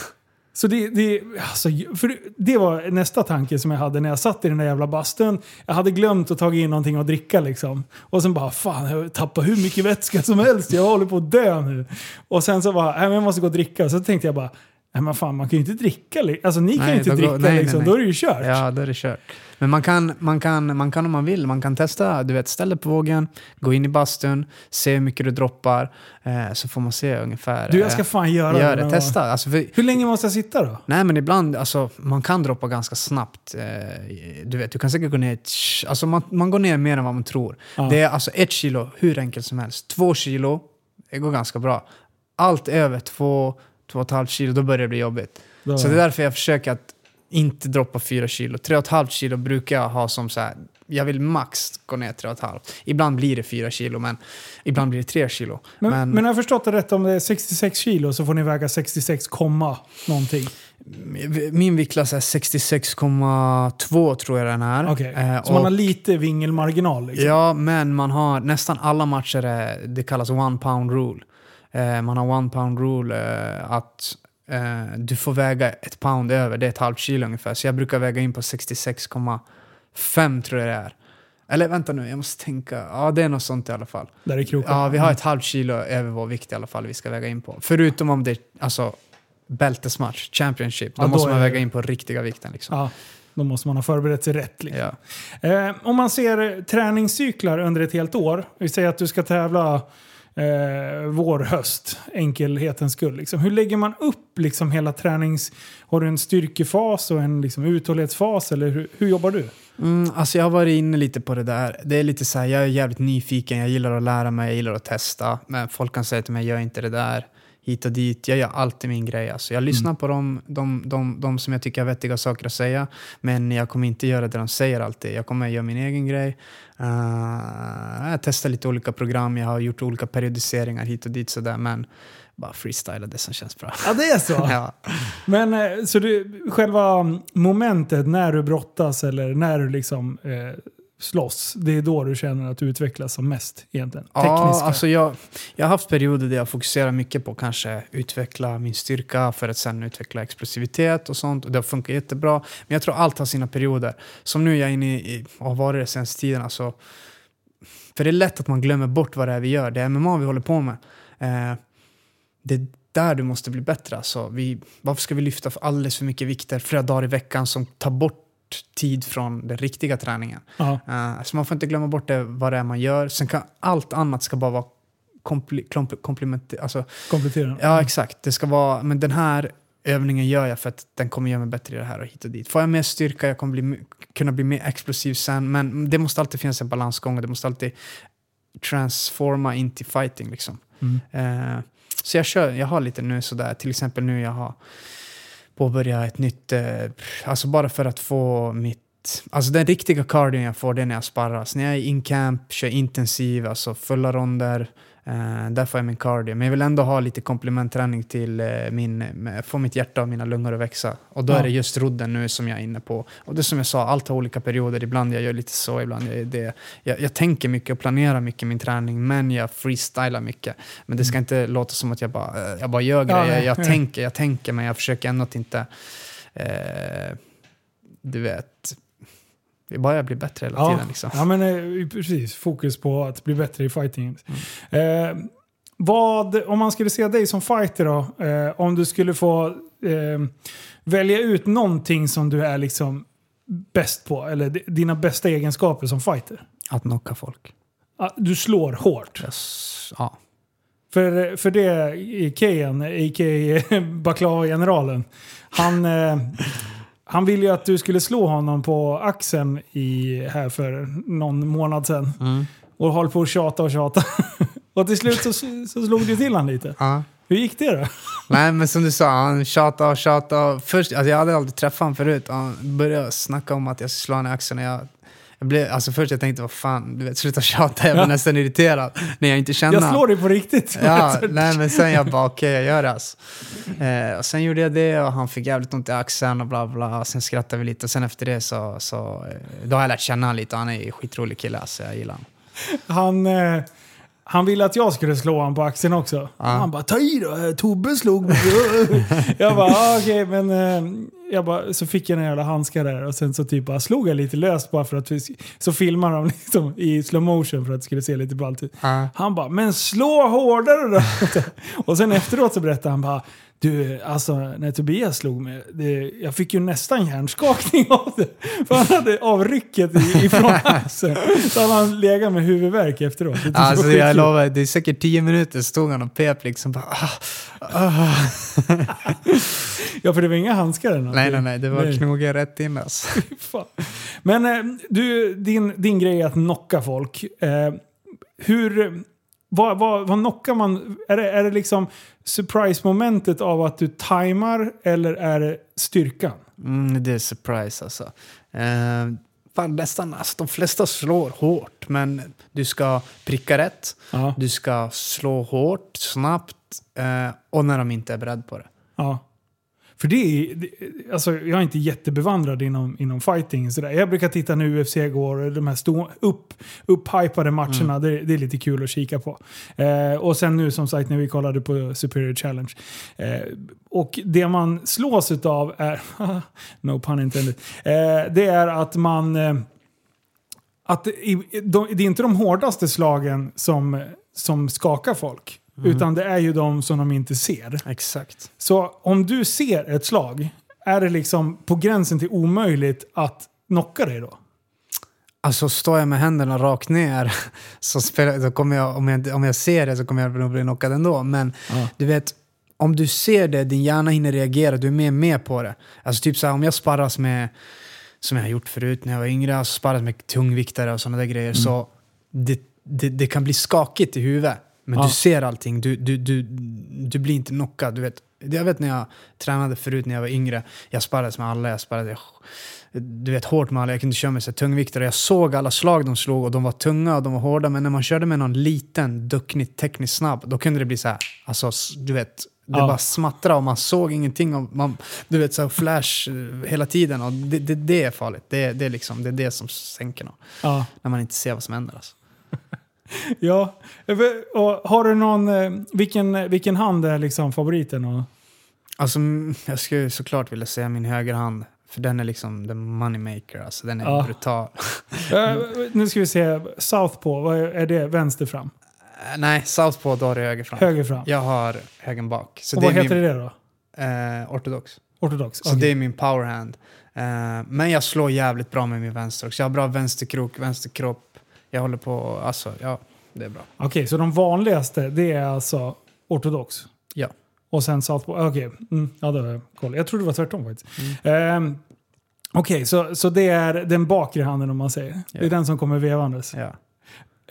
Så det, det, alltså, för det var nästa tanke som jag hade när jag satt i den där jävla bastun. Jag hade glömt att ta in någonting att dricka liksom. Och sen bara, fan jag tappar hur mycket vätska som helst. Jag håller på att dö nu. Och sen så bara, nej men jag måste gå och dricka. Och så tänkte jag bara, nej men fan man kan ju inte dricka. Alltså ni kan ju Nej, inte dricka går- nej, nej, liksom. nej. Då är det ju kört. Ja, då är det kört. Men man kan, man, kan, man kan om man vill, man kan testa. Du vet, ställ dig på vågen, gå in i bastun, se hur mycket du droppar. Eh, så får man se ungefär. Du jag ska eh, fan göra gör det. det. Testa. Alltså, för, Hur länge måste jag sitta då? nej, men ibland, alltså, man kan droppa ganska snabbt. Eh, du vet, du kan säkert gå ner, ett, alltså man, man går ner mer än vad man tror. Ja. Det är alltså ett kilo, hur enkelt som helst. Två kilo, det går ganska bra. Allt över två, två och ett halvt kilo, då börjar det bli jobbigt. Då- Så det är därför jag försöker att inte droppa fyra kilo. Tre och ett halvt kilo brukar jag ha som så här. Jag vill max gå ner tre och ett halvt. Ibland blir det fyra kilo, men ibland blir det tre kilo. Men, Men, men, har jag förstått det rätt, om det är 66 kilo så får ni väga 66, komma någonting. Min viktklass är 66,2 tror jag den är. Okej. Eh, Så man har lite vingelmarginal liksom. Ja, men man har nästan alla matcher, är, det kallas one pound rule. Eh, man har one pound rule eh, att eh, du får väga ett pound över, det är ett halvt kilo ungefär. Så jag brukar väga in på 66,5 tror jag det är. Eller vänta nu, jag måste tänka. Ja, det är något sånt i alla fall. Där krokarna. Ja, vi har ett halvt kilo över vår vikt i alla fall vi ska väga in på. Förutom om det är alltså, bältesmatch, Championship. Då Ja, då måste man är väga in på riktiga vikten. Liksom. Ja, då måste man ha förberett sig rätt. Liksom. Ja. Eh, om man ser träningscyklar under ett helt år. Vi säger att du ska tävla eh, vår, höst, enkelhetens skull. Liksom. Hur lägger man upp liksom, hela tränings... Har du en styrkefas och en liksom, uthållighetsfas? Eller hur, hur jobbar du? Mm, alltså jag har varit inne lite på det där. Det är lite så här, jag är jävligt nyfiken, jag gillar att lära mig, jag gillar att testa. Men folk kan säga till mig, gör inte det där hit och dit. Jag gör alltid min grej. Alltså jag lyssnar på dem, de, de, de som jag tycker har vettiga saker att säga. Men jag kommer inte göra det de säger alltid. Jag kommer göra min egen grej. Uh, jag testar lite olika program, jag har gjort olika periodiseringar hit och dit sådär. Men bara freestyla det som känns bra. Ja, det är så. ja. Men eh, så du, själva momentet när du brottas eller när du liksom eh, slåss, det är då du känner att du utvecklas som mest egentligen? Ja, Tekniska. alltså jag, jag har haft perioder där jag fokuserar mycket på kanske utveckla min styrka för att sen utveckla explosivitet och sånt. Och det funkar jättebra. Men jag tror allt har sina perioder. Som nu är jag inne i, och har varit det senaste tiden. Alltså, för det är lätt att man glömmer bort vad det är vi gör. Det är MMA vi håller på med. Eh, det är där du måste bli bättre. Alltså, vi, varför ska vi lyfta för alldeles för mycket vikter flera dagar i veckan som tar bort tid från den riktiga träningen? Uh, så man får inte glömma bort det, vad det är man gör. Sen kan allt annat ska bara vara kompli, kompli, komplement... Alltså, Komplettera. ja, exakt. Det ska vara, men den här övningen gör jag för att den kommer göra mig bättre i det här och hit och dit. Får jag mer styrka, jag kommer bli, kunna bli mer explosiv sen. Men det måste alltid finnas en balansgång och det måste alltid transforma in till fighting. Liksom. Mm. Eh, så jag kör, jag har lite nu sådär, till exempel nu jag har påbörja ett nytt, eh, alltså bara för att få mitt Alltså den riktiga cardion jag får det är när jag sparrar. När jag är in camp, kör intensiv, alltså fulla ronder, eh, där får jag min cardio. Men jag vill ändå ha lite komplementträning till eh, min, få mitt hjärta och mina lungor att växa. Och då Ja. är det just rodden nu som jag är inne på. Och det som jag sa, allt har olika perioder. Ibland jag gör lite så, ibland jag gör det. Jag, jag tänker mycket och planerar mycket min träning, men jag freestylar mycket. Men det ska inte låta som att jag bara, eh, jag bara gör Mm. Ja, grejer. nej. jag Ja. tänker, jag tänker, men jag försöker ändå att inte... Eh, du vet, vi bara blir bättre hela Ja, tiden. Liksom. ja men eh, precis. Fokus på att bli bättre i fighting. Eh, vad, om man skulle se dig som fighter då, eh, om du skulle få eh, välja ut någonting som du är liksom bäst på, eller dina bästa egenskaper som fighter. Att knocka folk. Du slår hårt. Yes. Ja. För, för det, Kean, a.k.a. Baklava-generalen, han, eh, han ville ju att du skulle slå honom på axeln i, här för någon månad sedan. Mm. Och höll på att tjata och tjata. och till slut så, så slog du till han lite. Ja. Hur gick det då? Nej, men som du sa, han tjatade och tjatade. Först, alltså jag hade aldrig träffat honom förut. Han började snacka om att jag skulle slå honom i axeln. och Jag, jag blev, alltså först jag tänkte, vad fan, du vet, sluta tjata. Jag blev Ja. nästan irriterad när jag inte kände Jag slår dig på riktigt. Ja, nej men sen jag bara okej jag gör det alltså. eh, Och sen gjorde jag det och han fick jävligt ont i axeln och bla bla. Sen skrattade vi lite och sen efter det så, så eh, då har jag lärt känna honom lite. Han är en skitrolig kille alltså, jag gillar honom. Han, eh, han ville att jag skulle slå honom på axeln också. Han bara ta i då, Tobbe slog mig. jag bara ah, okej men eh, jag bara, så fick jag en jävla handskar där och sen så typ bara slog jag lite löst bara för att vi, så filmar de liksom i slow motion för att det skulle se lite ballt ut. Ja. Han bara men slå hårdare då. och sen efteråt så berättade han bara du, alltså när Tobias slog mig, det, jag fick ju nästan hjärnskakning av det. För han hade avrycket ifrån axeln. Så hade han legat med huvudvärk efteråt. Det Alltså jag skitkul. lovar, det är säkert tio minuter stod han och pep liksom. Bara, ah, ah. Ja, för det var inga handskar eller Nej nej nej, det var Nej. knoga rätt in alltså. Men eh, du, din, din grej är att knocka folk. Eh, hur... Vad, vad, vad knockar man? Är det, är det liksom surprise-momentet av att du tajmar eller är det styrkan? Mm, det är surprise alltså. Eh, fan, nästan, alltså. De flesta slår hårt, men du ska pricka rätt. Ja. Du ska slå hårt, snabbt eh, och när de inte är beredda på det. ja. För det är, det- alltså jag är inte jättebevandrad inom, inom fighting. Sådär. Jag brukar titta när UFC går de här stå, upp, upphypade matcherna. Det, det är lite kul att kika på. Eh, och sen nu som sagt när vi kollade på Superior Challenge. Eh, och det man slås av är, no pun intended, eh, det är att man eh, att i, de, det är inte de hårdaste slagen som, som skakar folk. Utan det är ju de som de inte ser. Exakt. Så om du ser ett slag, är det liksom på gränsen till omöjligt att knocka dig då? Alltså står jag med händerna rakt ner så spelar, då kommer jag, om, jag, om jag ser det så kommer jag nog bli knockad ändå. Men Ja. du vet, om du ser det, din hjärna hinner reagera, du är mer med på det. Alltså typ så här, om jag sparras med, som jag har gjort förut när jag var yngre, alltså sparras med tungviktare och sådana där grejer, så det, det, det kan bli skakigt i huvudet. Men Ja. du ser allting, du, du, du, du blir inte knockad. Du vet, jag vet när jag tränade förut när jag var yngre, jag sparrades med alla, jag sparrades du vet, hårt med alla, jag kunde köra med så tungviktare. Jag såg alla slag de slog och de var tunga och de var hårda, men när man körde med någon liten, ducknig, tekniskt snabb, då kunde det bli så här, alltså du vet, det Ja. bara smattrade och man såg ingenting. Och man, du vet, så flash eh, hela tiden och det, det, det är farligt. Det, det, är liksom, det är det som sänker någon, Ja. när man inte ser vad som händer. Alltså. ja. Och har du någon, eh, vilken, vilken hand är liksom favoriten? Och, Alltså, jag skulle såklart vilja säga min högerhand, för den är liksom the moneymaker. Alltså, den är Ja. brutal. Eh, nu ska vi se, Southpaw, vad är det? Vänster fram? Eh, Nej, southpaw då har du höger fram. Höger fram? Jag har höger bak. Så och vad heter min, det då? Eh, ortodox. Ortodox? Så Okej. det är min powerhand. Men jag slår jävligt bra med min vänster också. Jag har bra vänsterkrok, vänsterkropp. Jag håller på, alltså ja, det är bra. Okej, så de vanligaste det är alltså ortodox? Ja. Och sen Southpaw? Okej, mm, ja det har jag koll. Jag trodde det var tvärtom faktiskt. Mm. Ehm, Okej, så, så det är den bakre handen om man säger? Det är Ja. den som kommer vevandes? Ja.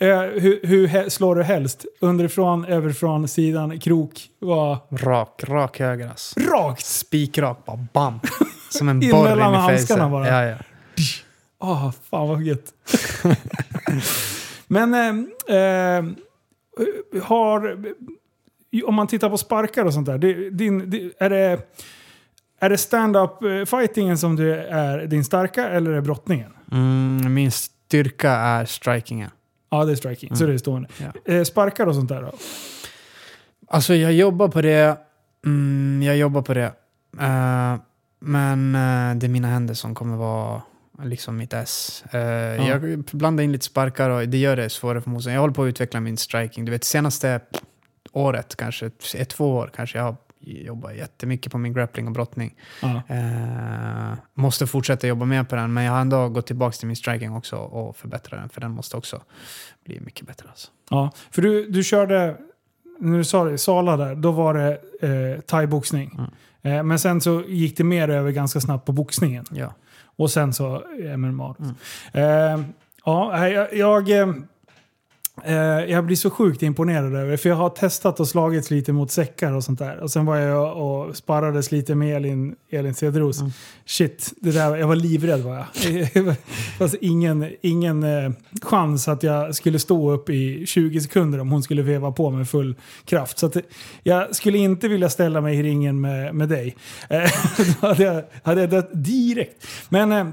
Eh, hur hur he- slår du helst? Underifrån, överifrån, sidan, krok? Vad? Rak, rak höger alltså. Rakt! Spikrak, bara bam! Som en In borr in mellan i handskarna facet. bara. Ja, ja. Ah, fan vad gött. Men eh, eh, har... Om man tittar på sparkar och sånt där. Det, din, det, är det, är det stand-up eh, fightingen som du är din starka eller är det brottningen? Mm, min styrka är strikingen. Ja, det är striking. Så det är stående. Ja. Eh, sparkar och sånt där då? Alltså jag jobbar på det. Mm, jag jobbar på det. Eh, men eh, det är mina händer som kommer vara liksom mitt S. Eh, Jag blandar in lite sparkar och det gör det svårare för motståndaren. Jag håller på att utveckla min striking. Du vet senaste året, kanske ett, två år kanske, jag har jobbat jättemycket på min grappling och brottning. Ja. Eh, måste fortsätta jobba mer på den, men jag har ändå gått tillbaka till min striking också och förbättrat den, för den måste också bli mycket bättre. Alltså. ja. För du, du körde, när du sa det, Sala där, då var det eh, thai-boxning. Mm. Eh, men sen så gick det mer över ganska snabbt på boxningen. Ja. Och sen så MMA. Mm. Eh, ja, jag, jag, eh, eh, jag blir så sjukt imponerad över För jag har testat och slagits lite mot säckar och sånt där. Och sen var jag och sparrades lite med Elin, Elin Cederos. Mm. Shit, det där, jag var livrädd var jag. Det fanns ingen, ingen eh, chans att jag skulle stå upp i 20 sekunder om hon skulle veva på med full kraft. Så det- jag skulle inte vilja ställa mig i ringen med, med dig. Eh, Då hade jag, hade jag dött direkt. Men eh,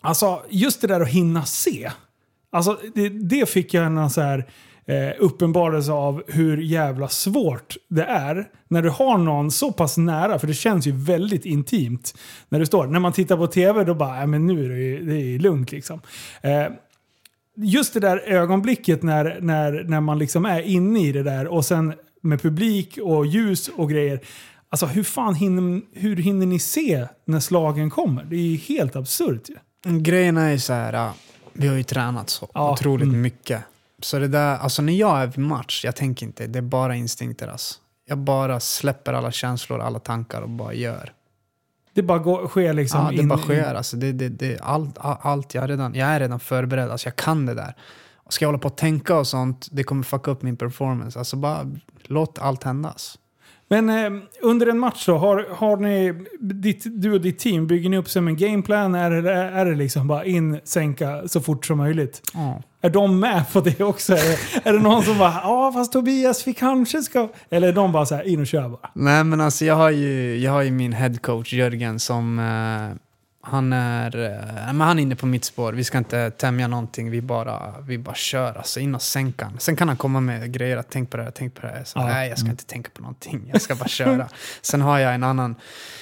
alltså, just det där att hinna se. Alltså, det, det fick jag en så här, eh, uppenbarelse av hur jävla svårt det är när du har någon så pass nära, för det känns ju väldigt intimt när du står. När man tittar på tv då bara, äh, men nu är det, ju- det är lugnt liksom. Eh, just det där ögonblicket när, när, när man liksom är inne i det där och sen med publik och ljus och grejer. Alltså hur fan hinner, hur hinner ni se när slagen kommer? Det är ju helt absurt ju. Mm, grejen är ju så här, vi har ju tränat så Ja, otroligt mm. mycket. Så det där, alltså när jag är vid match, jag tänker inte, det är bara instinkter alltså. Jag bara släpper alla känslor, alla tankar och bara gör. Det bara går, sker liksom ja, det in- bara sker. Alltså, det, det, det, allt, all- allt jag, är redan, jag är redan förberedd, alltså, jag kan det där. Ska jag hålla på och tänka och sånt, det kommer fucka upp min performance. Alltså bara låt allt hända. Men eh, under en match då, har, har ni, ditt, du och ditt team, bygger ni upp som en gameplan? Är det, är det liksom bara in, sänka så fort som möjligt? Ja. Är de med på det också? Är det, är det någon som bara ja fast Tobias vi kanske ska... Eller är de bara så här in och kör bara? Nej men alltså jag har ju, jag har ju min headcoach Jörgen som eh, han är, eh, men han är inne på mitt spår. Vi ska inte tämja någonting, vi bara, vi bara kör. Alltså in och sänka han. Sen kan han komma med grejer, att tänk på det här, tänk på det här. Så, Ja. Nej, jag ska inte tänka på någonting, jag ska bara köra. Sen har jag en annan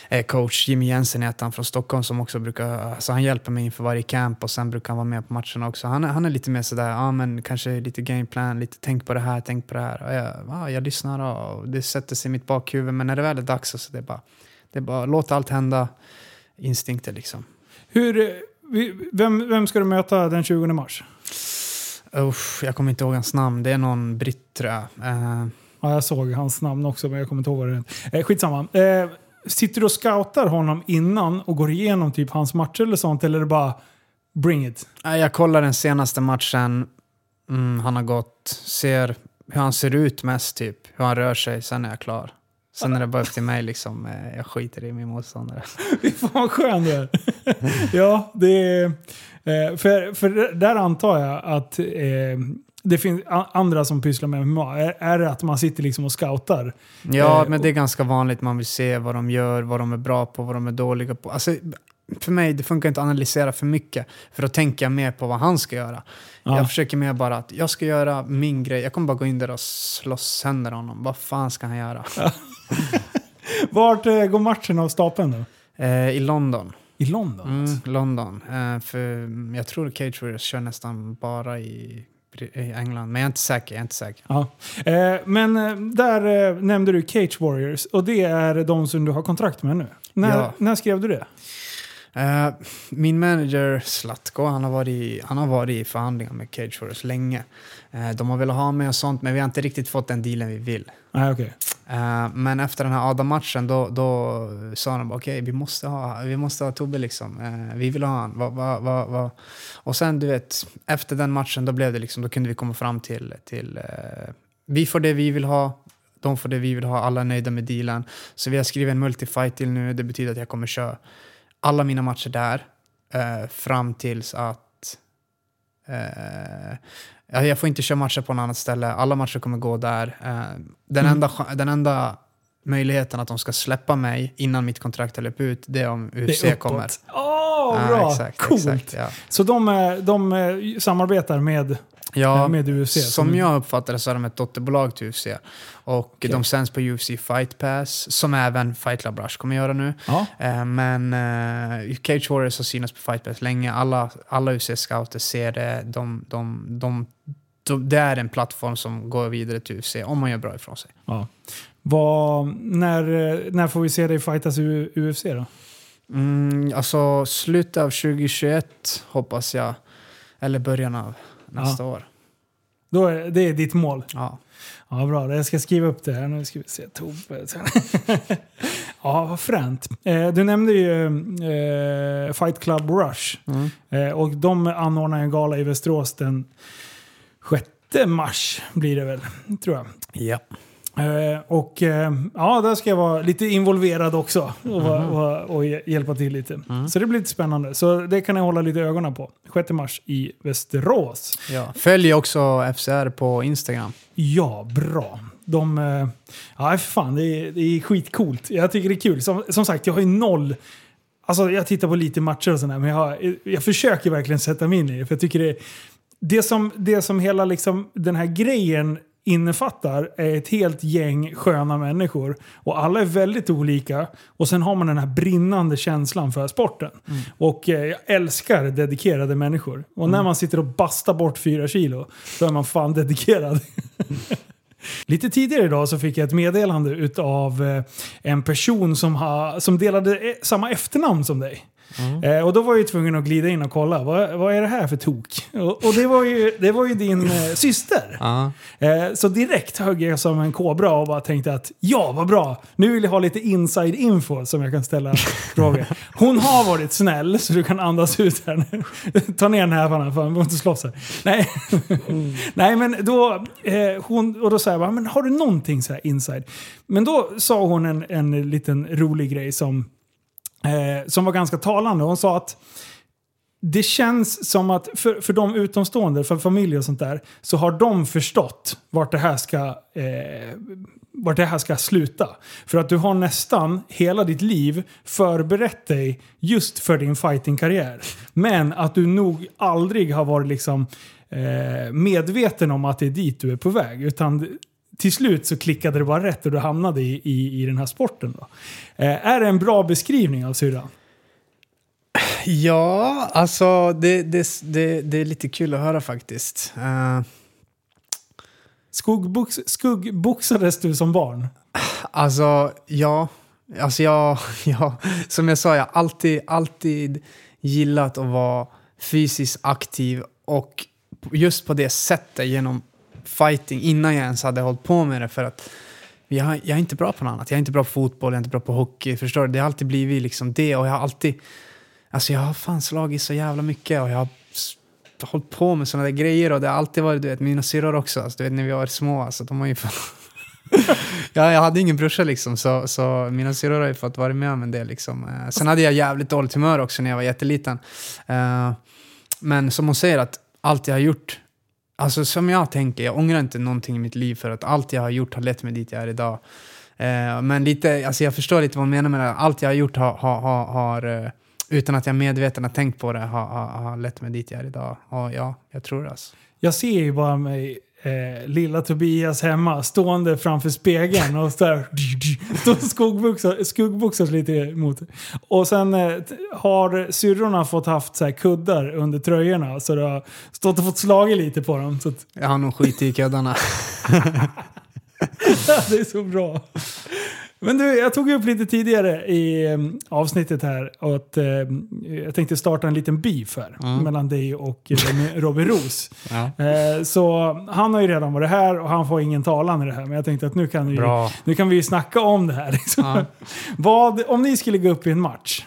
eh, coach, Jimmy Jensen heter han, från Stockholm som också brukar, så han hjälper mig inför varje camp och sen brukar han vara med på matcherna också. Han är, han är lite mer sådär, ja men kanske lite gameplan, lite tänk på det här, tänk på det här. Och jag, ja, jag lyssnar och det sätter sig i mitt bakhuvud, men när det väl är dags så det är bara, det är bara låt allt hända, instinkter liksom. Hur, eh, vem, vem ska du möta den 20 mars? Usch, jag kommer inte ihåg hans namn. Det är någon britt tror jag. Eh, Ja, jag såg hans namn också men jag kommer inte ihåg vad det är. Eh, skitsamma. Eh, sitter du och scoutar honom innan och går igenom typ hans matcher eller sånt? Eller är det bara bring it? jag kollar den senaste matchen. Mm, han har gått, ser hur han ser ut mest typ. Hur han rör sig, sen är jag klar. Sen är det bara upp till mig liksom. Eh, jag skiter i min motståndare. Fy fan vad skön du är. ja, det är... Eh, för, för där antar jag att eh, det finns andra som pysslar med MMA. Är, är det att man sitter liksom och scoutar? Ja, Eh, men det är ganska vanligt. Man vill se vad de gör, vad de är bra på, vad de är dåliga på. Alltså, för mig det funkar inte att analysera för mycket. För då tänker jag mer på vad han ska göra. Ja. Jag försöker mer bara att jag ska göra min grej. Jag kommer bara gå in där och slå sönder honom. Vad fan ska han göra? Vart eh, går matchen av stapeln då? Eh, I London. I London? Mm, London. Eh, för jag tror Cage Warriors kör nästan bara i, i England. Men jag är inte säker. Jag är inte säker. Ja. Eh, men eh, där eh, nämnde du Cage Warriors och det är de som du har kontrakt med nu. När, Ja. när skrev du det? Eh, min manager Slatko, han har, varit i, han har varit i förhandlingar med Cage Warriors länge. Eh, de har velat ha mig och sånt, men vi har inte riktigt fått den dealen vi vill. Ah, Nej, okay. Eh, men efter den här Adam-matchen då, då sa de okej, vi, måste ha, vi måste ha Tobbe liksom. Eh, vi vill ha han. Va, va, va, va. Och sen du vet, efter den matchen då blev det liksom, då kunde vi komma fram till, till eh, vi får det vi vill ha, de får det vi vill ha, alla är nöjda med dealen. Så vi har skrivit en multifight till nu, det betyder att jag kommer köra alla mina matcher där eh, fram tills att eh, jag får inte köra matcher på något annat ställe. Alla matcher kommer gå där. Eh, den, Mm. enda, den enda möjligheten att de ska släppa mig innan mitt kontrakt har löpt ut, det är om Det UFC är uppåt. kommer. Åh, Ja, bra! exakt, Coolt! exakt, ja. Så de, eh, de eh, samarbetar med, Ja, med UFC? som jag uppfattar det så är de ett dotterbolag till UFC. Och de sänds på UFC Fight Pass, som även Fight Club Rush kommer göra nu. Ja. Eh, men eh, Cage Warriors har synats på Fight Pass länge. Alla, alla UFC-scouter ser det. De, de, de, de, det är en plattform som går vidare till UFC om man gör bra ifrån sig. ja. Vad, när, eh, när får vi se dig fightas i UFC då? Mm, alltså slutet av 2021 hoppas jag. Eller början av nästa år. Då är, det är ditt mål? Ja. Ja, bra. Jag ska skriva upp det här. Nu ska vi se. Tobbe. ja, vad fränt. Eh, du nämnde ju eh, Fight Club Rush. Mm. Eh, och de anordnar en gala i Västerås den 6 mars blir det väl, tror jag. Ja. Eh, och eh, ja, där ska jag vara lite involverad också och, va- och hj- hjälpa till lite. Så det blir lite spännande. Så det kan jag hålla lite ögonen på. 6 mars i Västerås. Ja. Följ också FCR på Instagram. Ja, bra. De... eh, Ja, fan. Det är, det är skitcoolt. Jag tycker det är kul. Som, som sagt, jag har ju noll... Alltså jag tittar på lite matcher och sådär, men jag, har, jag försöker verkligen sätta mig in i det. För jag tycker det, det, som, det som hela liksom, den här grejen innefattar är ett helt gäng sköna människor. Och alla är väldigt olika. Och sen har man den här brinnande känslan för sporten. Och eh, jag älskar dedikerade människor. Och när man sitter och bastar bort fyra kilo, då är man fan dedikerad. Lite tidigare idag så fick jag ett meddelande utav eh, en person som, ha, som delade eh, samma efternamn som dig. Eh, och då var jag ju tvungen att glida in och kolla. Vad, vad är det här för tok? Och, och det, var ju, det var ju din eh, syster. Ja. Eh, så direkt högg jag som en kobra och bara tänkte att ja, vad bra. Nu vill jag ha lite inside info som jag kan ställa frågor. Hon har varit snäll så du kan andas ut här nu. Ta ner den här fan får inte slåss här. Nej, Nej men då, eh, hon, och då sa här, bara, men har du någonting så här inside? Men då sa hon en, en liten rolig grej som, eh, som var ganska talande. Hon sa att det känns som att för, för de utomstående, för familj och sånt där, så har de förstått vart det här ska, eh, vart det här ska sluta. För att du har nästan hela ditt liv förberett dig just för din fightingkarriär. Men att du nog aldrig har varit liksom eh, medveten om att det är dit du är på väg. Utan till slut så klickade det bara rätt och du hamnade i, i, i den här sporten. Då. Eh, är det en bra beskrivning av syrran? Ja, alltså det, det, det, det är lite kul att höra faktiskt. Uh, Skuggbox, skuggboxades du som barn? Alltså, ja. Alltså jag, ja, som jag sa, jag har alltid, alltid gillat att vara fysiskt aktiv och just på det sättet genom fighting innan jag ens hade hållit på med det för att jag, jag är inte bra på något annat. Jag är inte bra på fotboll, jag är inte bra på hockey. Förstår du? Det har alltid blivit liksom det och jag har alltid Alltså jag har fan slagit så jävla mycket och jag har hållit på med sådana där grejer och det har alltid varit, du vet, mina syrror också, alltså, du vet när vi var små, alltså de har ju ja, jag hade ingen brorsa liksom, så, så mina syrror har ju fått vara med om en del liksom. Eh, sen hade jag jävligt dåligt humör också när jag var jätteliten. Uh, men som hon säger, att allt jag har gjort, alltså som jag tänker, jag ångrar inte någonting i mitt liv för att allt jag har gjort har lett mig dit jag är idag. Eh, men lite, alltså jag förstår lite vad hon menar med det, allt jag har gjort har, har, har, har eh, utan att jag medveten har tänkt på det har, har, har lett mig dit jag är idag. Och ja, jag tror det alltså. Jag ser ju bara mig eh, lilla Tobias hemma stående framför spegeln och där, skuggboxas, skuggboxas lite mot. Och sen eh, har syrrorna fått haft så kuddar under tröjorna så det har stått och fått slagit lite på dem. Så att... Jag har nog skit i kuddarna. det är så bra. Men du, jag tog upp lite tidigare i um, avsnittet här att uh, jag tänkte starta en liten beef här mm. mellan dig och uh, Robin Ros. ja. uh, så han har ju redan varit här och han får ingen talan i det här. Men jag tänkte att nu kan vi, nu kan vi snacka om det här. Liksom. Ja. Vad, om ni skulle gå upp i en match,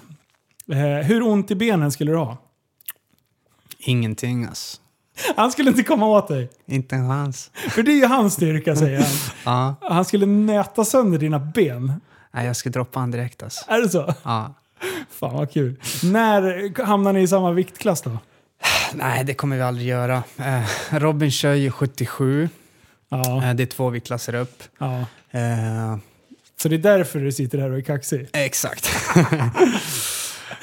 hur ont i benen skulle du ha? Ingenting alltså. Han skulle inte komma åt dig. Inte en chans. För det är ju hans styrka säger han. ja. Han skulle nöta sönder dina ben. Nej, jag skulle droppa han direkt alltså. Är det så? Ja. Fan vad kul. När hamnar ni i samma viktklass då? Nej, det kommer vi aldrig göra. Eh, Robin kör ju 77. Ja. Eh, det är två viktklasser upp. Ja. Eh. Så det är därför du sitter här och är kaxig? Exakt.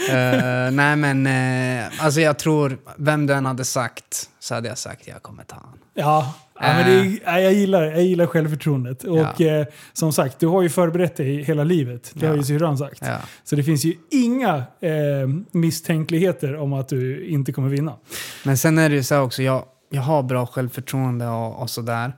uh, nej men, uh, alltså jag tror, vem den hade sagt, så hade jag sagt jag kommer ta han. Ja, ja men det är, jag, gillar, jag gillar självförtroendet. Och ja. eh, som sagt, du har ju förberett dig hela livet. Det ja. har ju syrran sagt. Ja. Så det finns ju inga eh, misstänkligheter om att du inte kommer vinna. Men sen är det ju så också, jag, jag har bra självförtroende och, och sådär.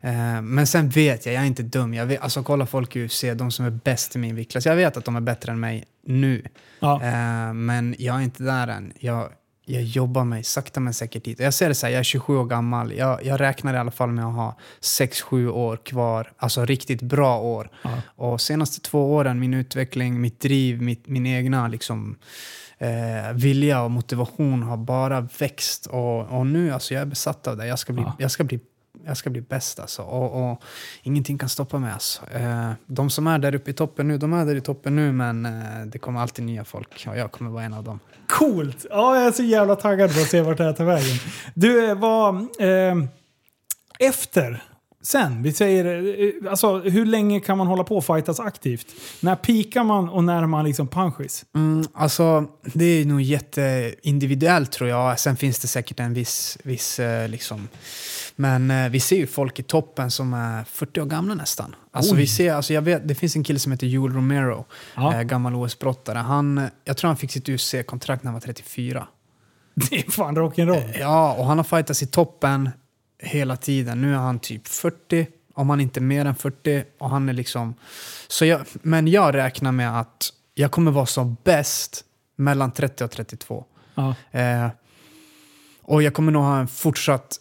Eh, men sen vet jag, jag är inte dum. Jag vet, alltså kolla folk i UFC, de som är bäst i min viktklass. Jag vet att de är bättre än mig nu. Ja. Eh, men jag är inte där än. Jag, jag jobbar mig sakta men säkert dit. Jag ser det så här, jag är 27 år gammal. Jag, jag räknar i alla fall med att ha 6-7 år kvar. Alltså riktigt bra år. Ja. Och senaste två åren, min utveckling, mitt driv, mitt, min egna liksom, eh, vilja och motivation har bara växt. Och, och nu, alltså jag är besatt av det. Jag ska bli, ja. jag ska bli jag ska bli bäst alltså. Och, och ingenting kan stoppa mig alltså. Eh, de som är där uppe i toppen nu, de är där i toppen nu men eh, det kommer alltid nya folk och jag kommer vara en av dem. Coolt! Ja, jag är så jävla taggad på att se vart det här tar vägen. Du, vad... Eh, efter sen? Vi säger, eh, alltså, hur länge kan man hålla på och fightas aktivt? När pikar man och när är man liksom punchis? Mm, alltså, det är nog jätteindividuellt tror jag. Sen finns det säkert en viss, viss eh, liksom, men eh, vi ser ju folk i toppen som är 40 år gamla nästan. Alltså, vi ser, alltså, jag vet, det finns en kille som heter Joel Romero, ja. eh, gammal OS-brottare. Han, jag tror han fick sitt UFC-kontrakt när han var 34. Det är fan rock'n'roll. Eh, ja, och han har fightats i toppen hela tiden. Nu är han typ 40, om han inte är mer än 40. Och han är liksom... Så jag, men jag räknar med att jag kommer vara som bäst mellan 30 och 32. Ja. Eh, och jag kommer nog ha en fortsatt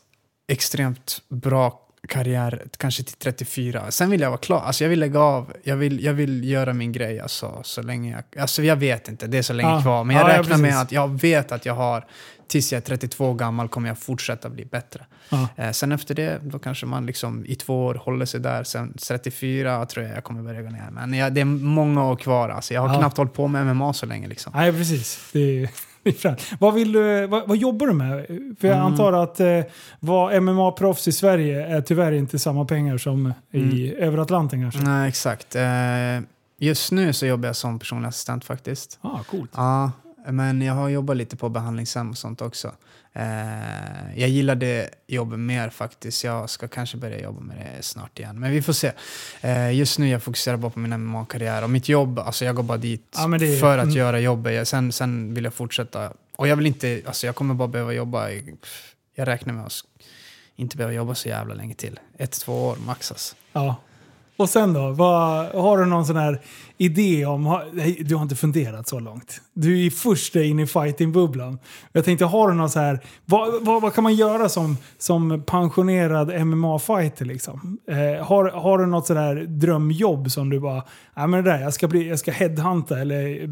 extremt bra karriär, kanske till 34. Sen vill jag vara klar. Alltså jag vill lägga av. Jag vill, jag vill göra min grej alltså, så länge jag... Alltså jag vet inte, det är så länge Ja. kvar. Men jag Ja, ja, räknar med precis. att jag vet att jag har, tills jag är 32 gammal kommer jag fortsätta bli bättre. Ja. Eh, sen efter det, då kanske man liksom i två år håller sig där. Sen 34 tror jag jag kommer börja gå ner. Men jag, det är många år kvar. Alltså jag har Ja. knappt hållit på med MMA så länge. Liksom. Nej, precis. Det vad, vill du, vad, vad jobbar du med? För jag Mm. antar att eh, vara MMA-proffs i Sverige är tyvärr inte samma pengar som i över Atlanten kanske. Nej, exakt. Eh, just nu så jobbar jag som personlig assistent faktiskt. Ah, coolt. Ja, men jag har jobbat lite på behandlingshem och sånt också. Eh, jag gillar det jobbet mer faktiskt. Jag ska kanske börja jobba med det snart igen. Men vi får se. Eh, just nu jag fokuserar bara på min MMA-karriär. Och mitt jobb, alltså jag går bara dit Ja, är- för att mm. göra jobbet. Sen, sen vill jag fortsätta. Och jag vill inte, alltså jag kommer bara behöva jobba. Jag räknar med att inte behöva jobba så jävla länge till. Ett, två år max alltså. Ja. Och sen då? Vad, har du någon sån här idé om... har- Nej, du har inte funderat så långt. Du är först in i fighting-bubblan. Jag tänkte, har du någon så här... Vad, vad, vad kan man göra som, som pensionerad MMA-fighter liksom? Eh, har, har du något sådär drömjobb som du bara... Nej men det där, jag ska, bli, jag ska headhunta eller...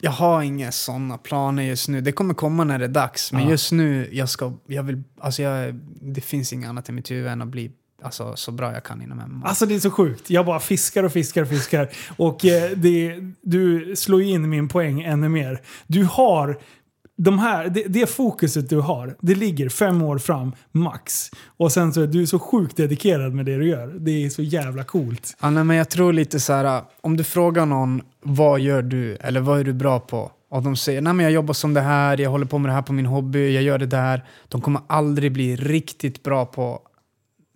Jag har inga sådana planer just nu. Det kommer komma när det är dags. Men Ja. just nu, jag ska, jag vill, alltså jag, det finns inget annat i mitt huvud än att bli alltså, så bra jag kan inom MMA. Alltså det är så sjukt. Jag bara fiskar och fiskar och fiskar. Och eh, det, du slår in min poäng ännu mer. Du har de här, det, det fokuset du har, det ligger fem år fram, max. Och sen så är du så sjukt dedikerad med det du gör. Det är så jävla coolt. Ja, nej, men jag tror lite så här, om du frågar någon vad gör du eller vad är du bra på? Och de säger nej men jag jobbar som det här, jag håller på med det här på min hobby, jag gör det där. De kommer aldrig bli riktigt bra på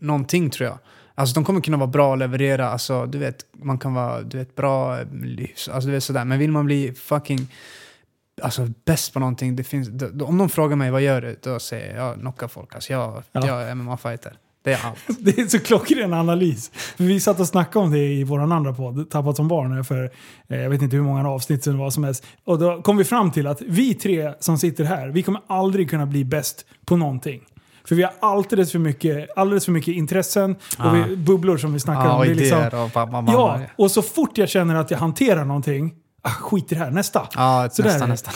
någonting tror jag. Alltså de kommer kunna vara bra och leverera, alltså du vet, man kan vara du vet, bra, alltså du vet sådär. Men vill man bli fucking alltså, bäst på någonting, det finns, då, om de frågar mig vad gör du? Då säger jag, jag knockar folk. Alltså jag, Ja. jag är MMA-fighter. Det är allt. Det är så klockren analys. Vi satt och snackade om det i vår andra podd, Tappat som barn, för eh, jag vet inte hur många avsnitt det var som helst. Och då kom vi fram till att vi tre som sitter här, vi kommer aldrig kunna bli bäst på någonting. För vi har alldeles för mycket, alldeles för mycket intressen och vi, bubblor som vi snackar Ja, om. och Det är liksom, och mamma, mamma. ja, och så fort jag känner att jag hanterar någonting, ah, skit i det här, nästa. Ja, Så där är nästan,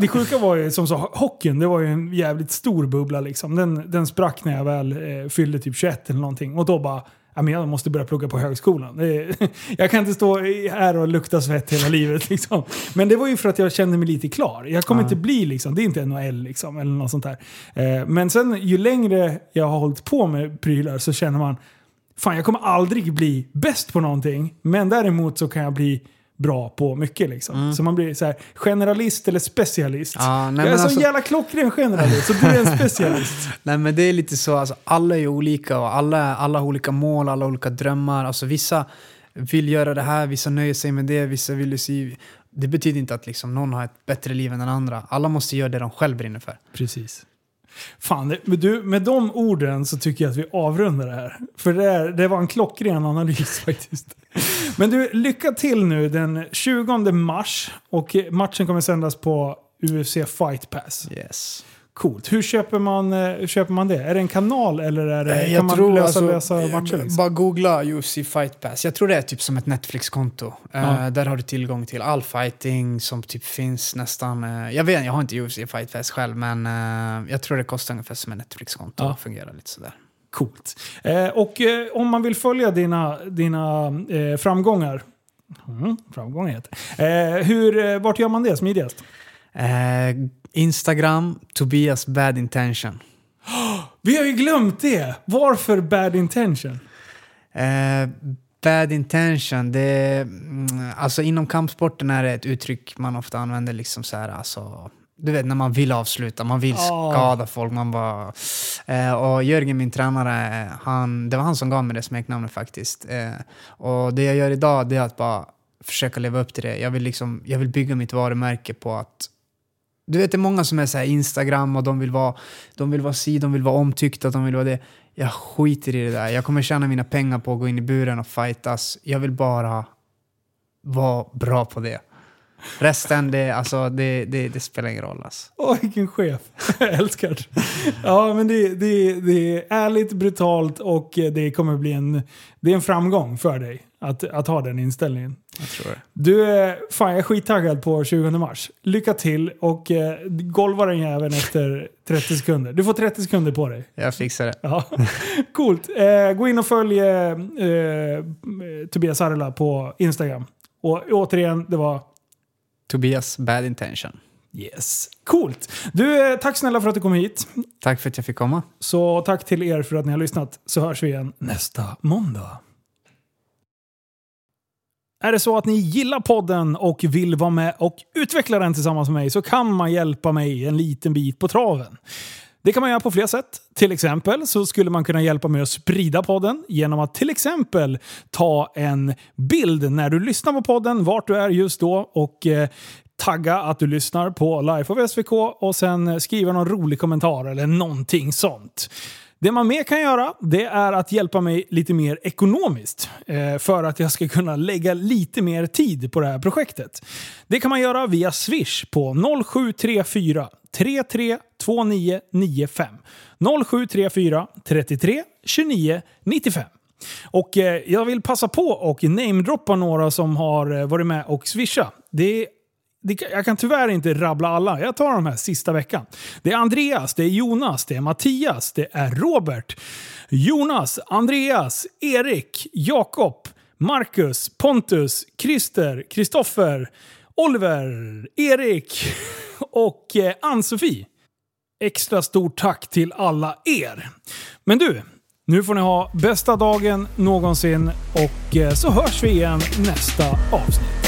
det. sjuka var ju som så, hockeyn, det var ju en jävligt stor bubbla liksom. Den, den sprack när jag väl eh, fyllde typ 21 eller någonting. Och då bara, jag måste börja plugga på högskolan. Jag kan inte stå här och lukta svett hela livet liksom. Men det var ju för att jag kände mig lite klar. Jag kommer Ja. inte bli liksom, det är inte NHL liksom, eller något sånt där. Eh, men sen ju längre jag har hållit på med prylar så känner man, fan jag kommer aldrig bli bäst på någonting. Men däremot så kan jag bli bra på mycket liksom. Så man blir så här, generalist eller specialist. Mm. Ja, nej, jag är så alltså- jävla klockren generalist, och du är en specialist. Nej men det är lite så, alltså, alla är olika och alla, alla har olika mål, alla har olika drömmar. Alltså vissa vill göra det här, vissa nöjer sig med det, vissa vill ju se... Det betyder inte att liksom någon har ett bättre liv än den andra. Alla måste göra det de själv brinner för. Precis. Fan, men du, med de orden så tycker jag att vi avrundar det här. För det, är, det var en klockren analys faktiskt. Men du, lycka till nu den 20 mars. Och matchen kommer sändas på UFC Fight Pass. Yes. Coolt. Hur köper man, eh, hur köper man det? Är det en kanal eller är det, Eh, kan man lösa, alltså, lösa eh, matcher? Liksom? Bara googla UFC Fight Pass. Jag tror det är typ som ett Netflix-konto. Eh, Ja. där har du tillgång till all fighting som typ finns nästan. eh, jag vet jag har inte UFC Fight Pass själv men eh, jag tror det kostar ungefär som ett Netflix-konto. Ja. fungerar lite sådär. Coolt. Eh, och eh, om man vill följa dina, dina eh, framgångar, mm, framgångar heter det. eh, hur, eh, Vart gör man det smidigast? Eh, Instagram, Tobias Bad Intention. Vi har ju glömt det! Varför bad intention? Eh, bad intention, det mm, alltså inom kampsporten är det ett uttryck man ofta använder liksom så här, alltså, du vet när man vill avsluta, man vill skada folk, man bara... Eh, och Jörgen, min tränare, han, det var han som gav mig det smeknamnet faktiskt. Eh, och det jag gör idag, det är att bara försöka leva upp till det. Jag vill, liksom, jag vill bygga mitt varumärke på att du vet, det är många som är så här Instagram och de vill vara, de vill vara si, de vill vara omtyckta, de vill vara det. Jag skiter i det där. Jag kommer tjäna mina pengar på att gå in i buren och fightas. Jag vill bara vara bra på det. Resten, det, alltså, det, det, det spelar ingen roll. Alltså. Åh, vilken chef. Jag älskar. Ja, men det, det, det är ärligt, brutalt och det kommer bli en, det är en framgång för dig att, att ha den inställningen. Jag tror det. Du, är- fan jag är skittaggad på 20 mars. Lycka till och eh, golva den jäveln efter 30 sekunder. Du får 30 sekunder på dig. Jag fixar det. Ja. Coolt. Eh, gå in och följ eh, eh, Tobias Arla på Instagram. Och återigen, det var Tobias Bad Intention. yes. Coolt. Du, eh, tack snälla för att du kom hit. Tack för att jag fick komma. Så tack till er för att ni har lyssnat. Så hörs vi igen nästa måndag. Är det så att ni gillar podden och vill vara med och utveckla den tillsammans med mig så kan man hjälpa mig en liten bit på traven. Det kan man göra på flera sätt. Till exempel så skulle man kunna hjälpa med att sprida podden genom att till exempel ta en bild när du lyssnar på podden, vart du är just då och eh, tagga att du lyssnar på Life of SVK och sen skriva någon rolig kommentar eller någonting sånt. Det man mer kan göra det är att hjälpa mig lite mer ekonomiskt eh, för att jag ska kunna lägga lite mer tid på det här projektet. Det kan man göra via Swish på 0734 332995. 0734 33 29 95. Och eh, jag vill passa på och namedroppa några som har eh, varit med och swisha. Det jag kan tyvärr inte rabbla alla. Jag tar de här sista veckan. Det är Andreas, det är Jonas, det är Mattias, det är Robert, Jonas, Andreas, Erik, Jakob, Marcus, Pontus, Christer, Kristoffer, Oliver, Erik och eh, Ann-Sofie. Extra stort tack till alla er. Men du, nu får ni ha bästa dagen någonsin och eh, så hörs vi igen nästa avsnitt.